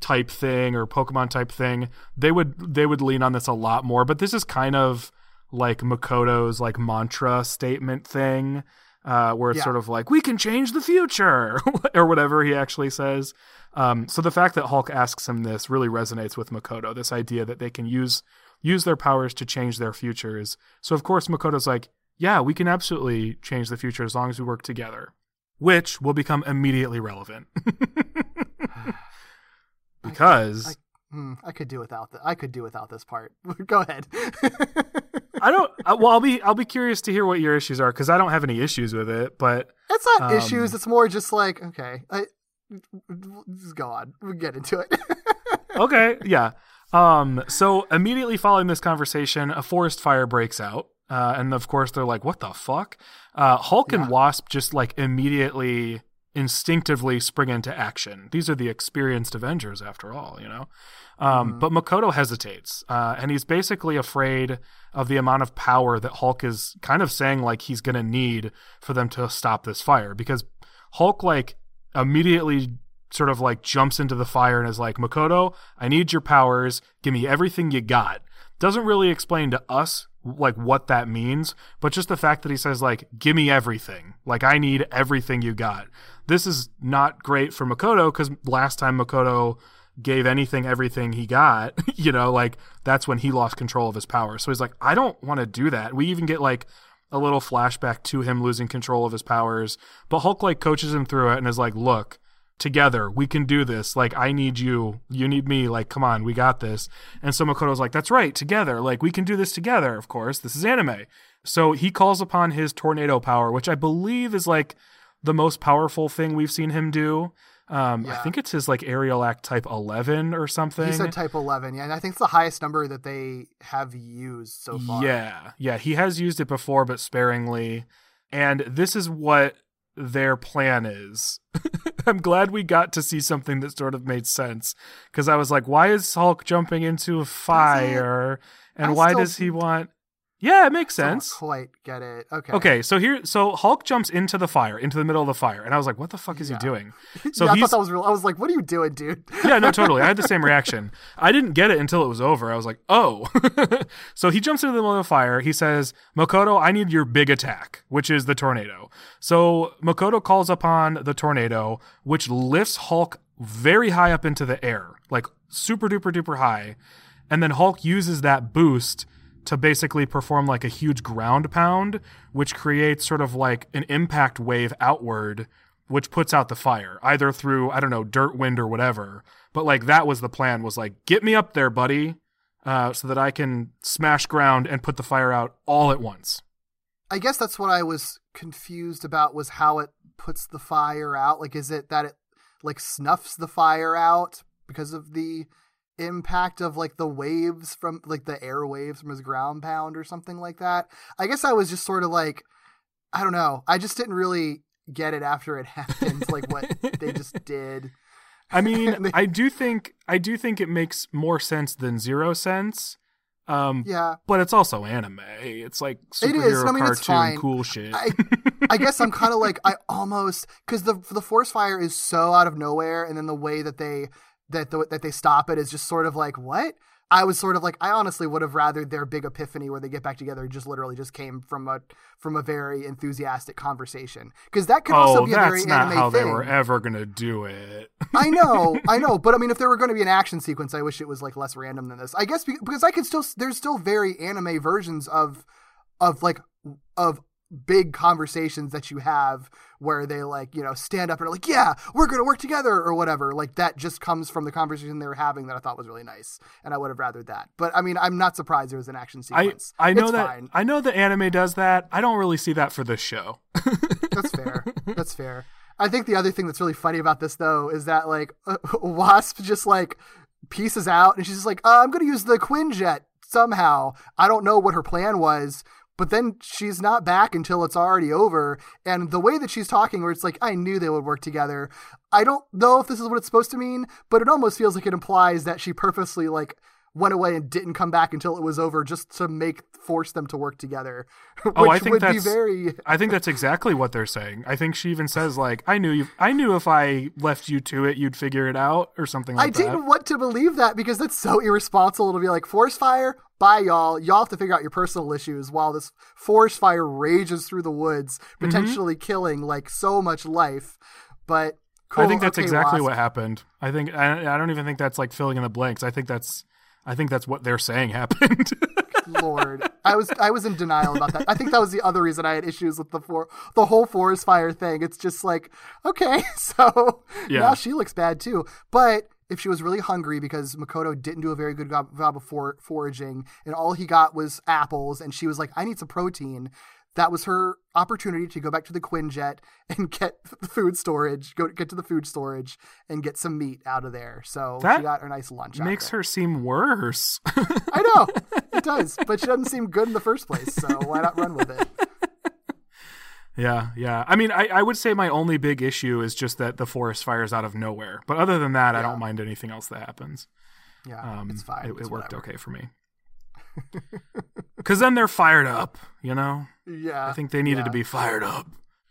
type thing or Pokemon type thing, they would they would lean on this a lot more. But this is kind of like Makoto's like mantra statement thing, uh, where it's Yeah. sort of like we can change the future [laughs] or whatever he actually says. Um, so the fact that Hulk asks him this really resonates with Makoto. This idea that they can use use their powers to change their futures. So of course Makoto's like, yeah, we can absolutely change the future as long as we work together, which will become immediately relevant. [laughs] [sighs] because I, hmm, I could do without that. I could do without this part. [laughs] Go ahead. [laughs] I don't. I, well, I'll be I'll be curious to hear what your issues are because I don't have any issues with it. But It's not Um, issues. It's more just like okay, I, just go on. We get into it. okay, yeah. Um, so immediately following this conversation, a forest fire breaks out, uh, and of course they're like, "What the fuck?" Uh, Hulk and Wasp just like immediately, instinctively spring into action. These are the experienced Avengers, after all, you know. Um, But Makoto hesitates, uh, and he's basically afraid of the amount of power that Hulk is kind of saying like he's going to need for them to stop this fire because Hulk like immediately sort of like jumps into the fire and is like, Makoto, I need your powers. Give me everything you got. Doesn't really explain to us like what that means, but just the fact that he says like, give me everything. Like I need everything you got. This is not great for Makoto because last time Makoto gave anything everything he got, [laughs] you know, like that's when he lost control of his power. So he's like, I don't want to do that. We even get like a little flashback to him losing control of his powers, but Hulk like coaches him through it and is like, look, together we can do this. Like I need you, you need me. Like come on, we got this. And so Makoto's like, that's right, together. Like we can do this together. Of course, this is anime. So he calls upon his tornado power, which I believe is like the most powerful thing we've seen him do. Um, I think it's his like aerial act type 11 or something. he said type eleven. Yeah, and I think it's the highest number that they have used so far. Yeah, yeah, he has used it before, but sparingly. And this is what their plan is. [laughs] I'm glad we got to see something that sort of made sense because I was like, why is Hulk jumping into a fire? And I why does he want. Yeah, it makes sense. Don't quite get it. Okay. Okay, so here, so Hulk jumps into the fire, into the middle of the fire, and I was like, "What the fuck is Yeah. he doing?" [laughs] So yeah, I thought that was real. I was like, "What are you doing, dude?" yeah, no, totally. I had the same [laughs] reaction. I didn't get it until it was over. I was like, oh. [laughs] so he jumps into the middle of the fire. He says, Makoto, I need your big attack, which is the tornado. So Makoto calls upon the tornado, which lifts Hulk very high up into the air, like super duper duper high. And then Hulk uses that boost to basically perform like a huge ground pound, which creates sort of like an impact wave outward, which puts out the fire, either through, I don't know, dirt, wind, or whatever. But like that was the plan was like, get me up there, buddy, uh, so that I can smash ground and put the fire out all at once. I guess that's what I was confused about was how it puts the fire out. Like, is it that it like snuffs the fire out because of the impact of like the waves from like the air waves from his ground pound or something like that? I guess I was just sort of like, I don't know. I just didn't really get it after it [laughs] happened, like what they just [laughs] did. I mean, [laughs] I do think I do think it makes more sense than zero sense. Um, Yeah. but it's also anime. It's like It superhero is. I mean, cartoon cool shit. I, I guess I'm kind of like I almost because the the forest fire is so out of nowhere, and then the way that they that the, that they stop it is just sort of like what I was sort of like I honestly would have rather their big epiphany where they get back together just literally just came from a from a very enthusiastic conversation because that could also oh, be a very that's not anime how thing. they were ever gonna do it. I know, [laughs] I know, but I mean, if there were going to be an action sequence, I wish it was like less random than this. I guess because I could still, there's still very anime versions of, of like, of big conversations that you have where they like, you know, stand up and are like, yeah, we're to work together or whatever. Like that just comes from the conversation they were having that I thought was really nice, and I would have rathered that. But I mean, I'm not surprised there was an action I sequence. I know It's that fine. I know the anime does that. I don't really see that for this show. [laughs] That's fair. [laughs] That's fair. I think the other thing that's really funny about this though is that like [laughs] Wasp just like pieces out and she's just like, uh, I'm gonna use the Quinjet somehow. I don't know what her plan was, but then she's not back until it's already over. And the way that she's talking, where it's like, I knew they would work together. I don't know if this is what it's supposed to mean, but it almost feels like it implies that she purposely like went away and didn't come back until it was over just to make force them to work together. Which [laughs] Oh, I think would be that's very I think that's exactly what they're saying. I think she even says like, "I knew you. I knew if I left you to it, you'd figure it out," or something like I that. didn't want to believe that because that's so irresponsible to be like forest fire. Bye, y'all. Y'all have to figure out your personal issues while this forest fire rages through the woods, Mm-hmm. potentially killing like so much life. But cool. I think that's okay, exactly what happened. I think I, I don't even think that's like filling in the blanks. I think that's I think that's what they're saying happened. [laughs] Lord, I was I was in denial about that. I think that was the other reason I had issues with the for the whole forest fire thing. It's just like okay, [laughs] so Yeah. now she looks bad too. But if she was really hungry because Makoto didn't do a very good job job of for- foraging and all he got was apples and she was like, I need some protein. That was her opportunity to go back to the Quinjet [laughs] and get the food storage, go get to the food storage and get some meat out of there. So That she got her nice lunch. out Makes her seem worse. [laughs] I know it [laughs] does, but she doesn't seem good in the first place. So why not run with it? Yeah, yeah. I mean, I, I would say my only big issue is just that the forest fires out of nowhere. But other than that, I don't mind anything else that happens. Yeah, Um, it's fine. It, It's it worked whatever. okay for me. [laughs] Because then they're fired up, you know? Yeah, I think they needed yeah. to be fired up.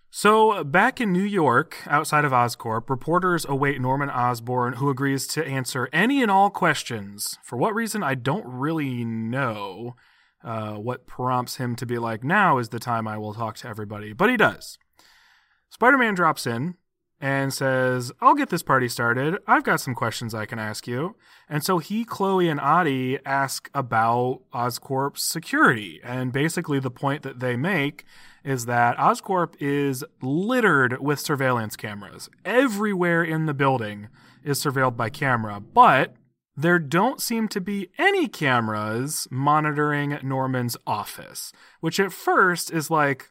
So, back in New York, outside of Oscorp, reporters await Norman Osborn, who agrees to answer any and all questions. For what reason, I don't really know uh, what prompts him to be like, now is the time I will talk to everybody. But he does. Spider Man drops in and says, I'll get this party started. I've got some questions I can ask you. And so he, Chloe, and Adi ask about Oscorp's security. And basically, the point that they make is that Oscorp is littered with surveillance cameras. Everywhere in the building is surveilled by camera, but there don't seem to be any cameras monitoring Norman's office, which at first is like,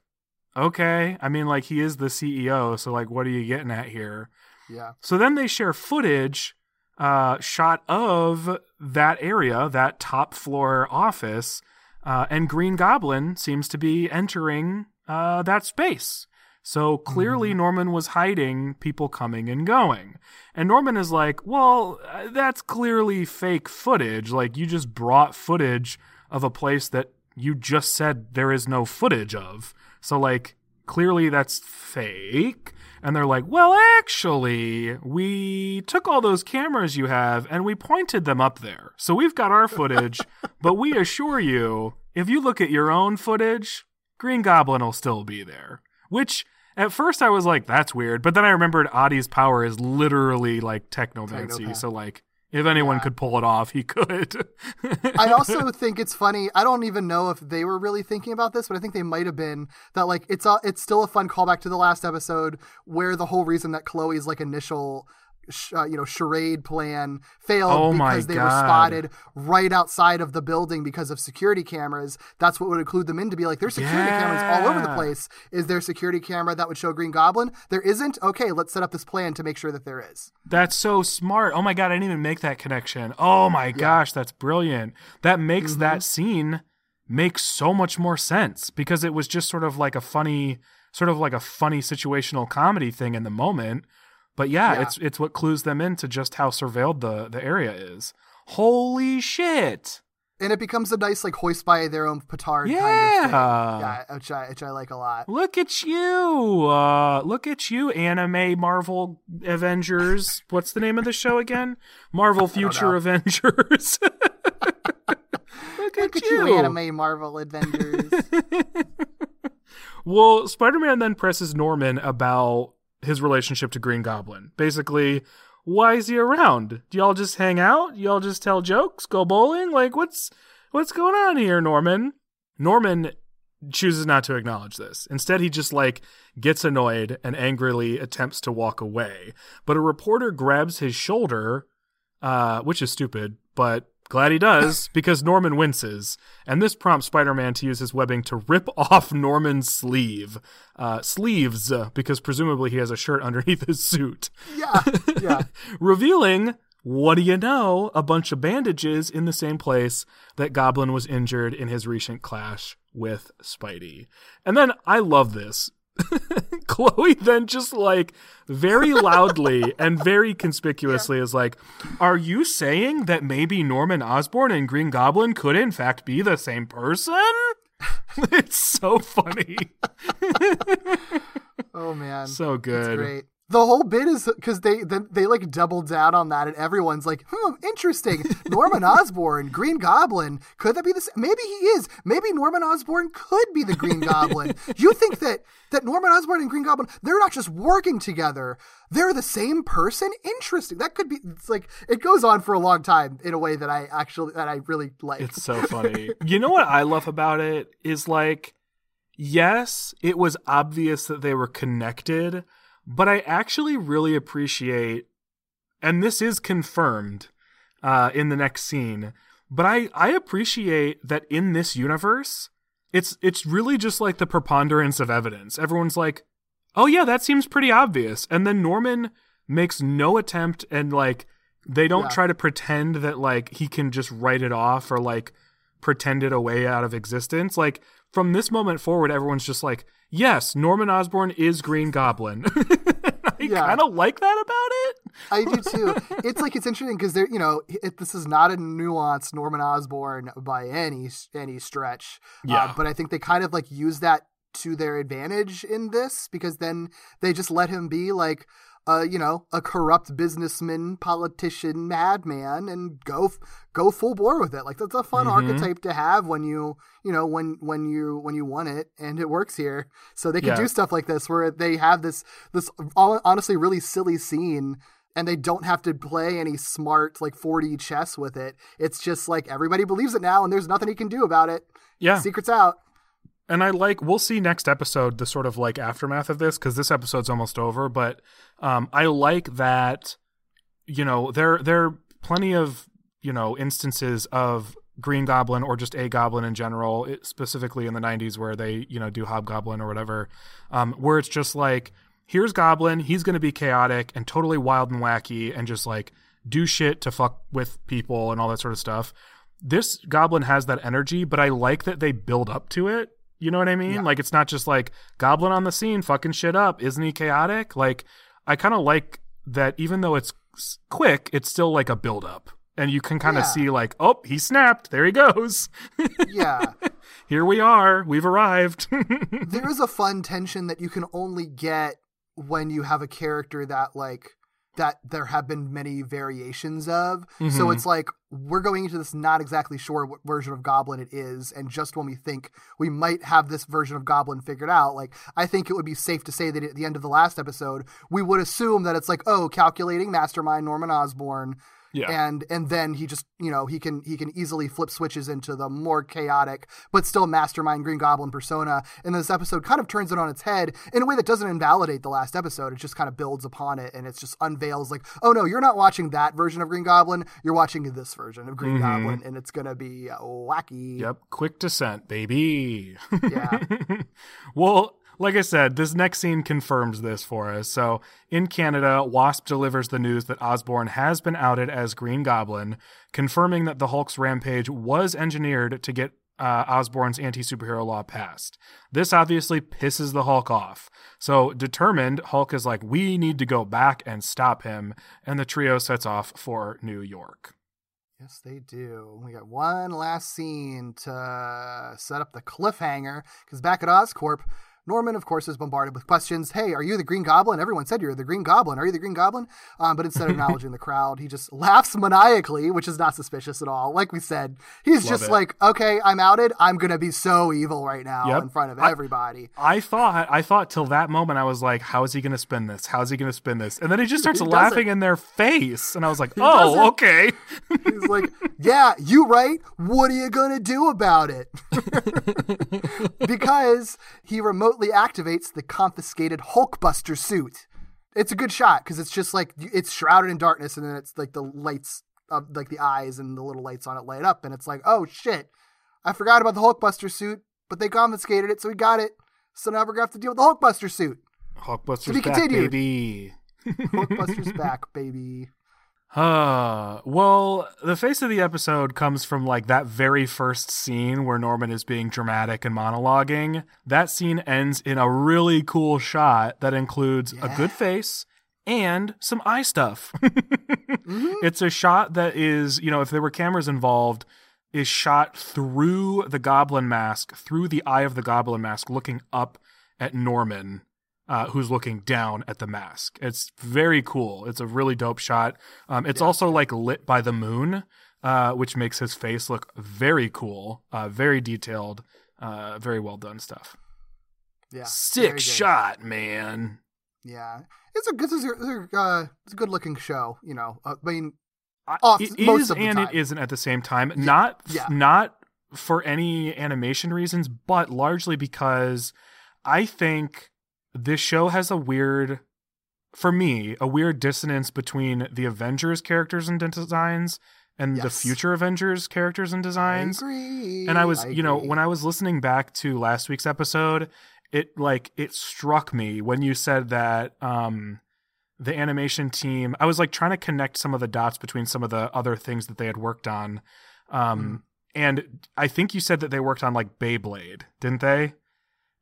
okay. I mean, like, he is the CEO, so, like, what are you getting at here? Yeah, So then they share footage uh, shot of that area, that top floor office, uh, and Green Goblin seems to be entering uh, that space. So clearly, Norman was hiding people coming and going. And Norman is like, well, that's clearly fake footage. Like, you just brought footage of a place that you just said there is no footage of. So, like, clearly that's fake. And they're like, well, actually, we took all those cameras you have and we pointed them up there. So we've got our footage, [laughs] but we assure you, if you look at your own footage, Green Goblin will still be there. Which, at first, I was like, that's weird. But then I remembered Adi's power is literally like technomancy. Technopath. So, like, if anyone Yeah. could pull it off, he could. [laughs] I also think it's funny. I don't even know if they were really thinking about this, but I think they might have been that like it's a, it's still a fun callback to the last episode where the whole reason that Chloe's like initial sh- uh, you know charade plan failed Oh because they were spotted right outside of the building because of security cameras. That's what would include them in to be like there's security cameras all over the place. Is there a security camera that would show Green Goblin? There isn't. Okay, let's set up this plan to make sure that there is. That's so smart. Oh my god, I didn't even make that connection. Oh my gosh, that's brilliant. That makes Mm-hmm. that scene make so much more sense because it was just sort of like a funny sort of like a funny situational comedy thing in the moment. But yeah, Yeah. it's it's what clues them into just how surveilled the the area is. Holy shit. And it becomes a nice like hoist by their own petard kind of Yeah. thing. Yeah, which I which I like a lot. Look at you. Uh look at you anime Marvel Avengers. What's the name of the show again? Marvel [laughs] Future. Avengers. [laughs] Look, Look at you, anime Marvel Avengers. [laughs] Well, Spider Man then presses Norman about his relationship to Green Goblin. Basically, why is he around? Do y'all just hang out? Y'all just tell jokes? Go bowling? Like what's what's going on here, Norman? Norman chooses not to acknowledge this. Instead, he just like gets annoyed and angrily attempts to walk away. But a reporter grabs his shoulder, uh, which is stupid, but glad he does [laughs] because Norman winces. And this prompts Spider Man to use his webbing to rip [laughs] off Norman's sleeve. Uh, sleeves, uh, because presumably he has a shirt underneath his suit. yeah, yeah. [laughs] Revealing, what do you know, a bunch of bandages in the same place that Goblin was injured in his recent clash with Spidey. And then I love this. [laughs] Chloe then just like very loudly and very conspicuously is like, Are you saying that maybe Norman Osborn and Green Goblin could in fact be the same person? [laughs] it's so funny. [laughs] Oh man, so It's good. great. The whole bit is because they then they like double down on that, and everyone's like, "Hmm, interesting." [laughs] Norman Osborn, Green Goblin. Could that be the? Maybe he is. Maybe Norman Osborn could be the Green Goblin. [laughs] You think that that Norman Osborn and Green Goblin they're not just working together; they're the same person? Interesting. That could be. It's like it goes on for a long time in a way that I actually that I really like. It's so funny. you know what I love about it is like, yes, it was obvious that they were connected, but I actually really appreciate and this is confirmed uh, in the next scene. But I I appreciate that in this universe, it's it's really just like the preponderance of evidence. Everyone's like, "Oh yeah, that seems pretty obvious," and then Norman makes no attempt and like they don't Yeah. try to pretend that like he can just write it off or like pretend it away out of existence. Like from this moment forward, everyone's just like, "Yes, Norman Osborn is Green Goblin." [laughs] I Yeah. kind of like that about it. I do too. [laughs] It's like it's interesting because there, you know, it, this is not a nuanced Norman Osborn by any any stretch. Yeah. Uh, but I think they kind of like use that to their advantage in this because then they just let him be like, uh, you know, a corrupt businessman, politician, madman, and go go full bore with it. Like that's a fun Mm-hmm. archetype to have when you you know when when you when you want it, and it works here. So they can Yeah. do stuff like this where they have this this hon- honestly really silly scene and they don't have to play any smart like 4D chess with it. It's just like everybody believes it now, and there's nothing he can do about it. Yeah. Secret's out. And I like we'll see next episode the sort of like aftermath of this because this episode's almost over. But um, I like that you know there there are plenty of you know instances of Green Goblin or just a Goblin in general, it, specifically in the '90s where they you know do Hobgoblin or whatever, um, where it's just like here's Goblin, he's going to be chaotic and totally wild and wacky and just like do shit to fuck with people and all that sort of stuff. This Goblin has that energy, but I like that they build up to it. You know what I mean? Yeah. Like it's not just like Goblin on the scene fucking shit up. Isn't he chaotic? Like I kind of like that even though it's quick, it's still like a build up. And you can kind of Yeah. see like, oh, he snapped. There he goes. [laughs] Yeah. Here we are. We've arrived. [laughs] there is a fun tension that you can only get when you have a character that like that there have been many variations of. So mm-hmm. it's like we're going into this not exactly sure what version of Goblin it is, and just when we think we might have this version of Goblin figured out, like I think it would be safe to say that at the end of the last episode, we would assume that it's like, oh, calculating mastermind Norman Osborn, yeah. and and then he just you know he can he can easily flip switches into the more chaotic but still mastermind green goblin persona and this episode kind of turns it on its head in a way that doesn't invalidate the last episode it just kind of builds upon it and it just unveils like oh no you're not watching that version of green goblin you're watching this version of green goblin and it's gonna be uh, wacky Yep, quick descent, baby. Yeah. [laughs] well, like I said, this next scene confirms this for us. So, in Canada, Wasp delivers the news that Osborn has been outed as Green Goblin, confirming that the Hulk's rampage was engineered to get uh, Osborn's anti superhero law passed. This obviously pisses the Hulk off. So, determined, Hulk is like, we need to go back and stop him. And the trio sets off for New York. Yes, they do. We got one last scene to set up the cliffhanger because back at Oscorp, Norman, of course, is bombarded with questions. Hey, are you the Green Goblin? Everyone said you're the Green Goblin. Are you the Green Goblin? Um, but instead of [laughs] acknowledging the crowd, he just laughs maniacally, which is not suspicious at all. Like we said, he's Love just it. like, okay, I'm outed. I'm gonna be so evil right now Yep. in front of I- everybody. I thought I thought till that moment I was like, how is he going to spin this? How is he going to spin this? And then he just starts [laughs] He laughing in their face, and I was like, oh, okay. [laughs] He's like, yeah, you right. What are you gonna do about it? because he remotely activates the confiscated Hulkbuster suit. It's a good shot because it's just like it's shrouded in darkness, and then it's like the lights, of like the eyes and the little lights on it light up, and it's like, oh shit, I forgot about the Hulkbuster suit, but they confiscated it, so we got it. So now we're gonna have to deal with the Hulkbuster suit. Hulkbuster's be back, baby. [laughs] Hulkbuster's back, baby. Uh, well, the face of the episode comes from like that very first scene where Norman is being dramatic and monologuing. That scene ends in a really cool shot that includes a good face and some eye stuff. [laughs] It's a shot that is, you know, if there were cameras involved, is shot through the goblin mask, through the eye of the goblin mask, looking up at Norman, uh, who's looking down at the mask. It's very cool. It's a really dope shot. Um, it's also like lit by the moon, uh, which makes his face look very cool, uh, very detailed, uh, very well done stuff. Yeah, Sick shot, man. Yeah, it's a good, it's a, it's a, uh, it's a good looking show. You know, uh, I mean, Off it most is of the and time. it isn't at the same time. Not f- yeah. not for any animation reasons, but largely because I think this show has a weird for me a weird dissonance between the Avengers characters and designs and the future Avengers characters and designs. I agree. and I was, I you know, when I was listening back to last week's episode, it like it struck me when you said that um the animation team I was like trying to connect some of the dots between some of the other things that they had worked on. Um Mm-hmm. and I think you said that they worked on like Beyblade, didn't they?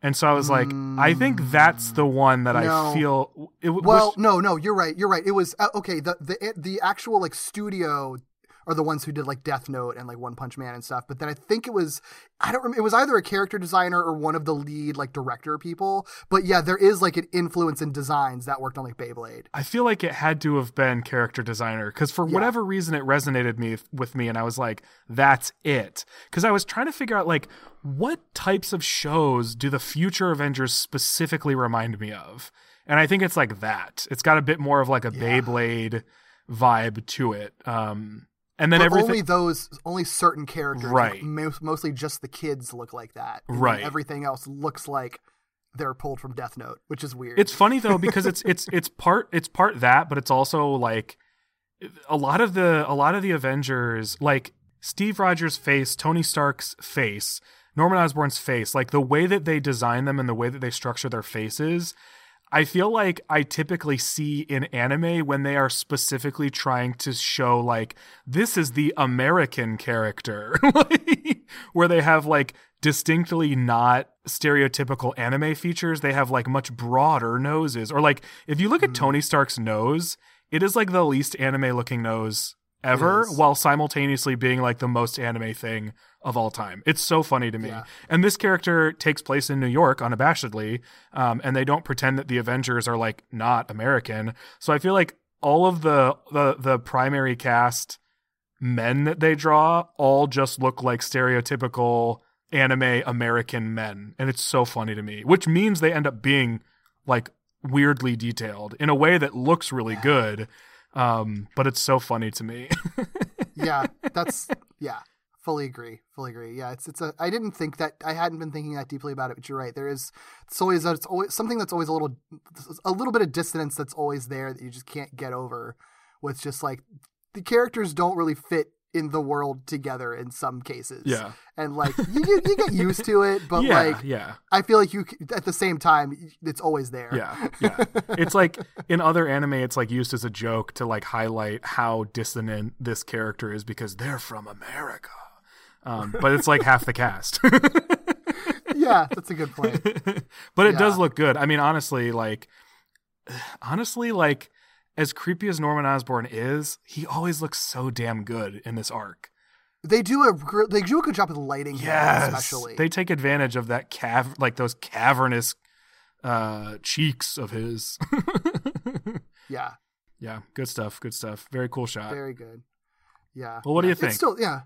And so I was like, I think that's the one that Mm, No. I feel it Well, was- no, no, you're right. You're right. It was uh, okay. The the the actual like studio are the ones who did like Death Note and like One Punch Man and stuff. But then I think it was I don't remember. It was either a character designer or one of the lead like director people. But yeah, there is like an influence in designs that worked on like Beyblade. I feel like it had to have been character designer because for whatever reason it resonated me with me, and I was like, "That's it." Because I was trying to figure out like what types of shows do the future Avengers specifically remind me of, and I think it's like that. It's got a bit more of like a Beyblade vibe to it. Um, and then but everything. only those, only certain characters, like, Right. most, mostly just the kids look like that. And Right. Everything else looks like they're pulled from Death Note, which is weird. It's funny though [laughs] because it's it's it's part it's part that, but it's also like a lot of the a lot of the Avengers, like Steve Rogers' face, Tony Stark's face, Norman Osborn's face, like the way that they design them and the way that they structure their faces. I feel like I typically see in anime when they are specifically trying to show like this is the American character, [laughs] where they have like distinctly not stereotypical anime features. They have like much broader noses, or like if you look Hmm. at Tony Stark's nose, it is like the least anime looking nose ever, while simultaneously being like the most anime thing of all time. It's so funny to me. Yeah. And this character takes place in New York unabashedly, um, and they don't pretend that the Avengers are like not American. So I feel like all of the the the primary cast men that they draw all just look like stereotypical anime American men, and it's so funny to me. Which means they end up being like weirdly detailed in a way that looks really good. Um, but it's so funny to me. [laughs] yeah, that's yeah. Fully agree. Fully agree. Yeah, it's it's a. I didn't think that. I hadn't been thinking that deeply about it, but you're right. There is. It's always it's always something that's always a little a little bit of dissonance that's always there that you just can't get over. With just like the characters don't really fit in the world together in some cases. Yeah. and like you get, you get used to it, [laughs] but yeah, like yeah. I feel like you at the same time it's always there. Yeah, yeah. It's like in other anime, it's like used as a joke to like highlight how dissonant this character is because they're from America. Um, but it's like half the cast. [laughs] yeah, that's a good point. [laughs] but it does look good. I mean, honestly, like, [sighs] honestly, like, as creepy as Norman Osborn is, he always looks so damn good in this arc. They do a they do a good job with lighting, Yes, especially. they take advantage of that cav, like those cavernous uh cheeks of his. [laughs] yeah, yeah, good stuff. Good stuff. Very cool shot. very good. Yeah. Well, what do you think? It's still yeah.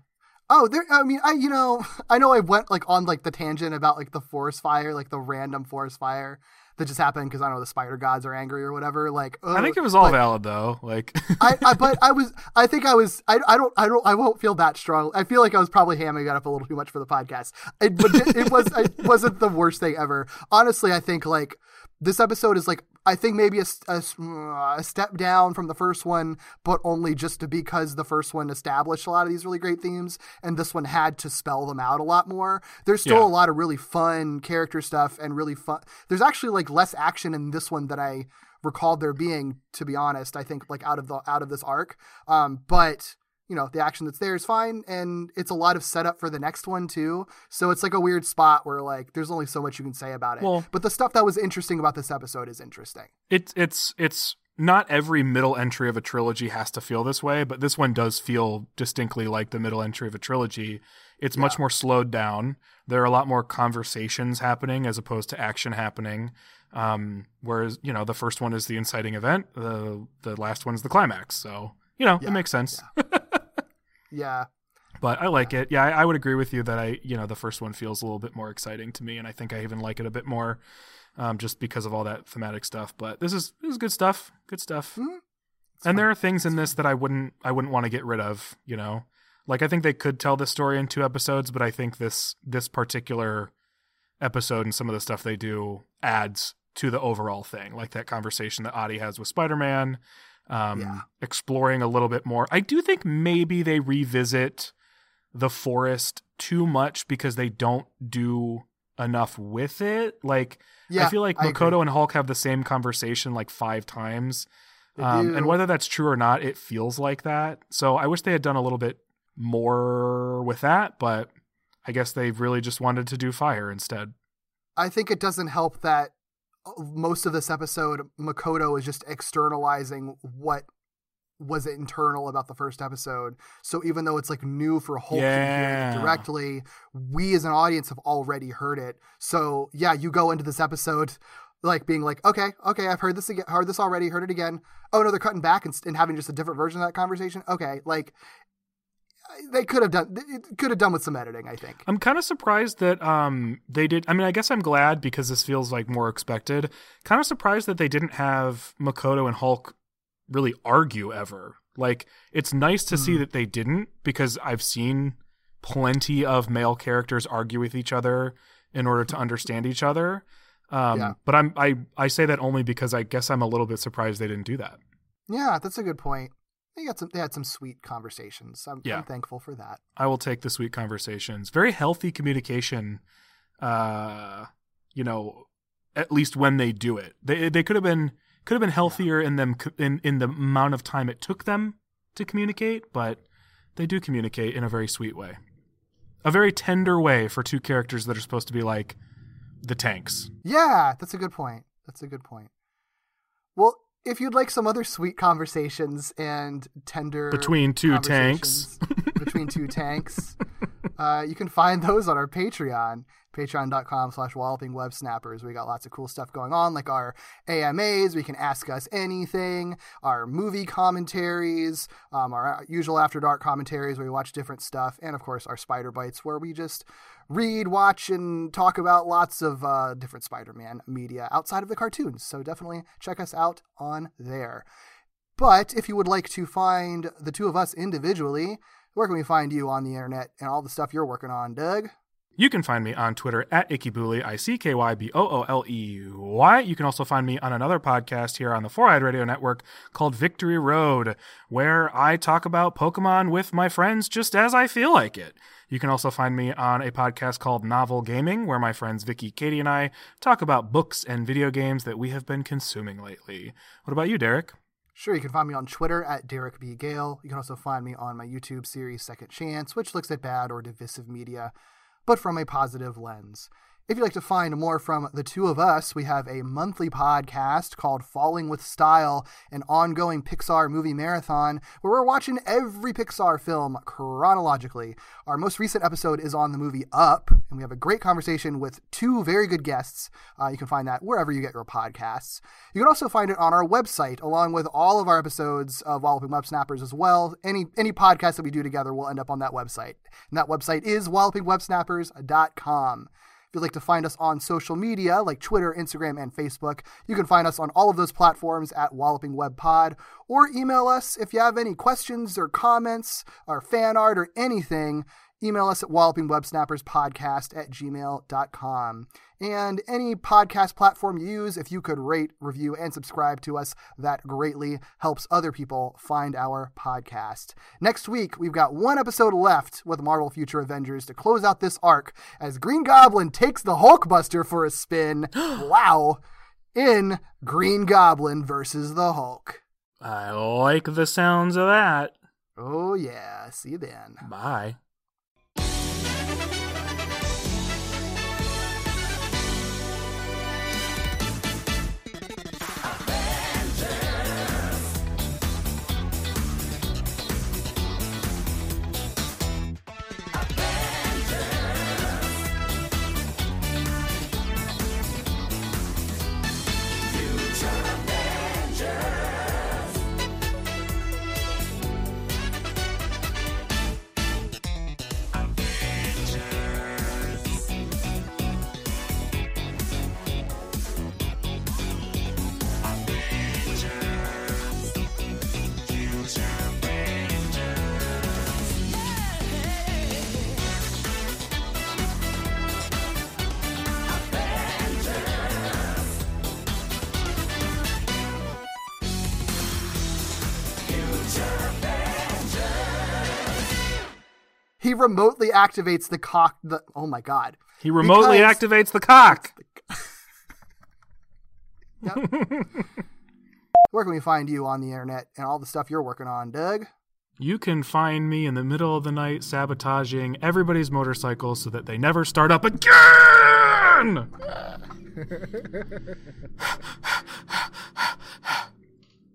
Oh, there. I mean, I you know, [laughs] I know I went like on like the tangent about like the forest fire, like the random forest fire that just happened because I don't know the spider gods are angry or whatever. Like, I think oh, it was all valid though. Like, I, I, [laughs] but I was, I think I was, I, I don't, I don't, I won't feel that strong. I feel like I was probably hamming it up a little too much for the podcast. It, but it, it was, it wasn't the worst thing ever. Honestly, I think like this episode is like, I think maybe a step down from the first one, but only just because the first one established a lot of these really great themes, and this one had to spell them out a lot more. There's still Yeah. a lot of really fun character stuff and really fun. There's actually like less action in this one than I recalled there being to be honest i think like out of the out of this arc um but you know the action that's there is fine and it's a lot of setup for the next one too so it's like a weird spot where like there's only so much you can say about it Well- but the stuff that was interesting about this episode is interesting it's it's it's not every middle entry of a trilogy has to feel this way, but this one does feel distinctly like the middle entry of a trilogy. It's much more slowed down. There are a lot more conversations happening as opposed to action happening. Um, whereas you know the first one is the inciting event, the the last one's the climax. So you know it makes sense. yeah [laughs] but I like it. Yeah, I, I would agree with you that I, you know, the first one feels a little bit more exciting to me, and I think I even like it a bit more, um, just because of all that thematic stuff. But this is this is good stuff. Good stuff. and there are things in this that I wouldn't I wouldn't want to get rid of. You know, like I think they could tell this story in two episodes, but I think this this particular episode and some of the stuff they do adds to the overall thing, like that conversation that Adi has with Spider Man, um, Yeah. exploring a little bit more. I do think maybe they revisit the forest too much because they don't do enough with it. Like, Yeah, I feel like. Makoto and Hulk have the same conversation like five times. Um, and whether that's true or not, it feels like that. So I wish they had done a little bit more with that, but I guess they really just wanted to do fire instead. I think it doesn't help that most of this episode, Makoto is just externalizing what was internal about the first episode. So even though it's like new for Hulk Yeah. directly, we as an audience have already heard it. So yeah, you go into this episode like being like, okay, okay, I've heard this again, heard this already, heard it again. Oh no, they're cutting back and, and having just a different version of that conversation. Okay, like they could have done, it could have done with some editing. I think. I'm kind of surprised that um they did. I mean, I guess I'm glad because this feels like more expected. Kind of surprised that they didn't have Makoto and Hulk really argue ever. Like, it's nice to see that they didn't because I've seen plenty of male characters argue with each other in order to understand each other. Um, Yeah. But I'm I I say that only because I guess I'm a little bit surprised they didn't do that. Yeah, that's a good point. They got some. They had some sweet conversations. I'm, Yeah. I'm thankful for that. I will take the sweet conversations. Very healthy communication. Uh, you know, at least when they do it, they they could have been could have been healthier in them in in the amount of time it took them to communicate, but they do communicate in a very sweet way, a very tender way for two characters that are supposed to be like the tanks. Yeah, that's a good point. That's a good point. Well, if you'd like some other sweet conversations and tender Between two tanks. between two tanks, [laughs] uh, you can find [laughs] those on our Patreon, patreon.com slash walloping web snappers. We got lots of cool stuff going on, like our AMAs, we can ask us anything, our movie commentaries, um, our usual after dark commentaries where we watch different stuff, and of course our spider bites where we just read, watch, and talk about lots of uh, different Spider-Man media outside of the cartoons. So definitely check us out on there. But if you would like to find the two of us individually, where can we find you on the internet and all the stuff you're working on, Doug? You can find me on Twitter at IckyBooley, I C K Y B O O L E Y. You can also find me on another podcast here on the Four Eyed Radio Network called Victory Road, where I talk about Pokemon with my friends just as I feel like it. You can also find me on a podcast called Novel Gaming, where my friends Vicky, Katie, and I talk about books and video games that we have been consuming lately. What about you, Derek? Sure, you can find me on Twitter at Derek B. Gale. You can also find me on my YouTube series Second Chance, which looks at bad or divisive media, but from a positive lens. If you'd like to find more from the two of us, we have a monthly podcast called Falling with Style, an ongoing Pixar movie marathon where we're watching every Pixar film chronologically. Our most recent episode is on the movie Up, and we have a great conversation with two very good guests. Uh, you can find that wherever you get your podcasts. You can also find it on our website, along with all of our episodes of Walloping Web Snappers as well. Any any podcast that we do together will end up on that website, and that website is wallopingwebsnappers.com. If you'd like to find us on social media like Twitter, Instagram, and Facebook, you can find us on all of those platforms at Walloping Web Pod, or email us if you have any questions or comments or fan art or anything. Email us at wallopingwebsnapperspodcast at gmail.com. And any podcast platform you use, if you could rate, review, and subscribe to us, that greatly helps other people find our podcast. Next week, we've got one episode left with Marvel Future Avengers to close out this arc as Green Goblin takes the Hulkbuster for a spin. [gasps] wow. In Green Goblin versus the Hulk. I like the sounds of that. Oh, yeah. See you then. Bye. Remotely activates the cock. The oh my god. He remotely Because- activates the cock. [laughs] Where can we find you on the internet and all the stuff you're working on, Doug? You can find me in the middle of the night sabotaging everybody's motorcycles so that they never start up again. [laughs]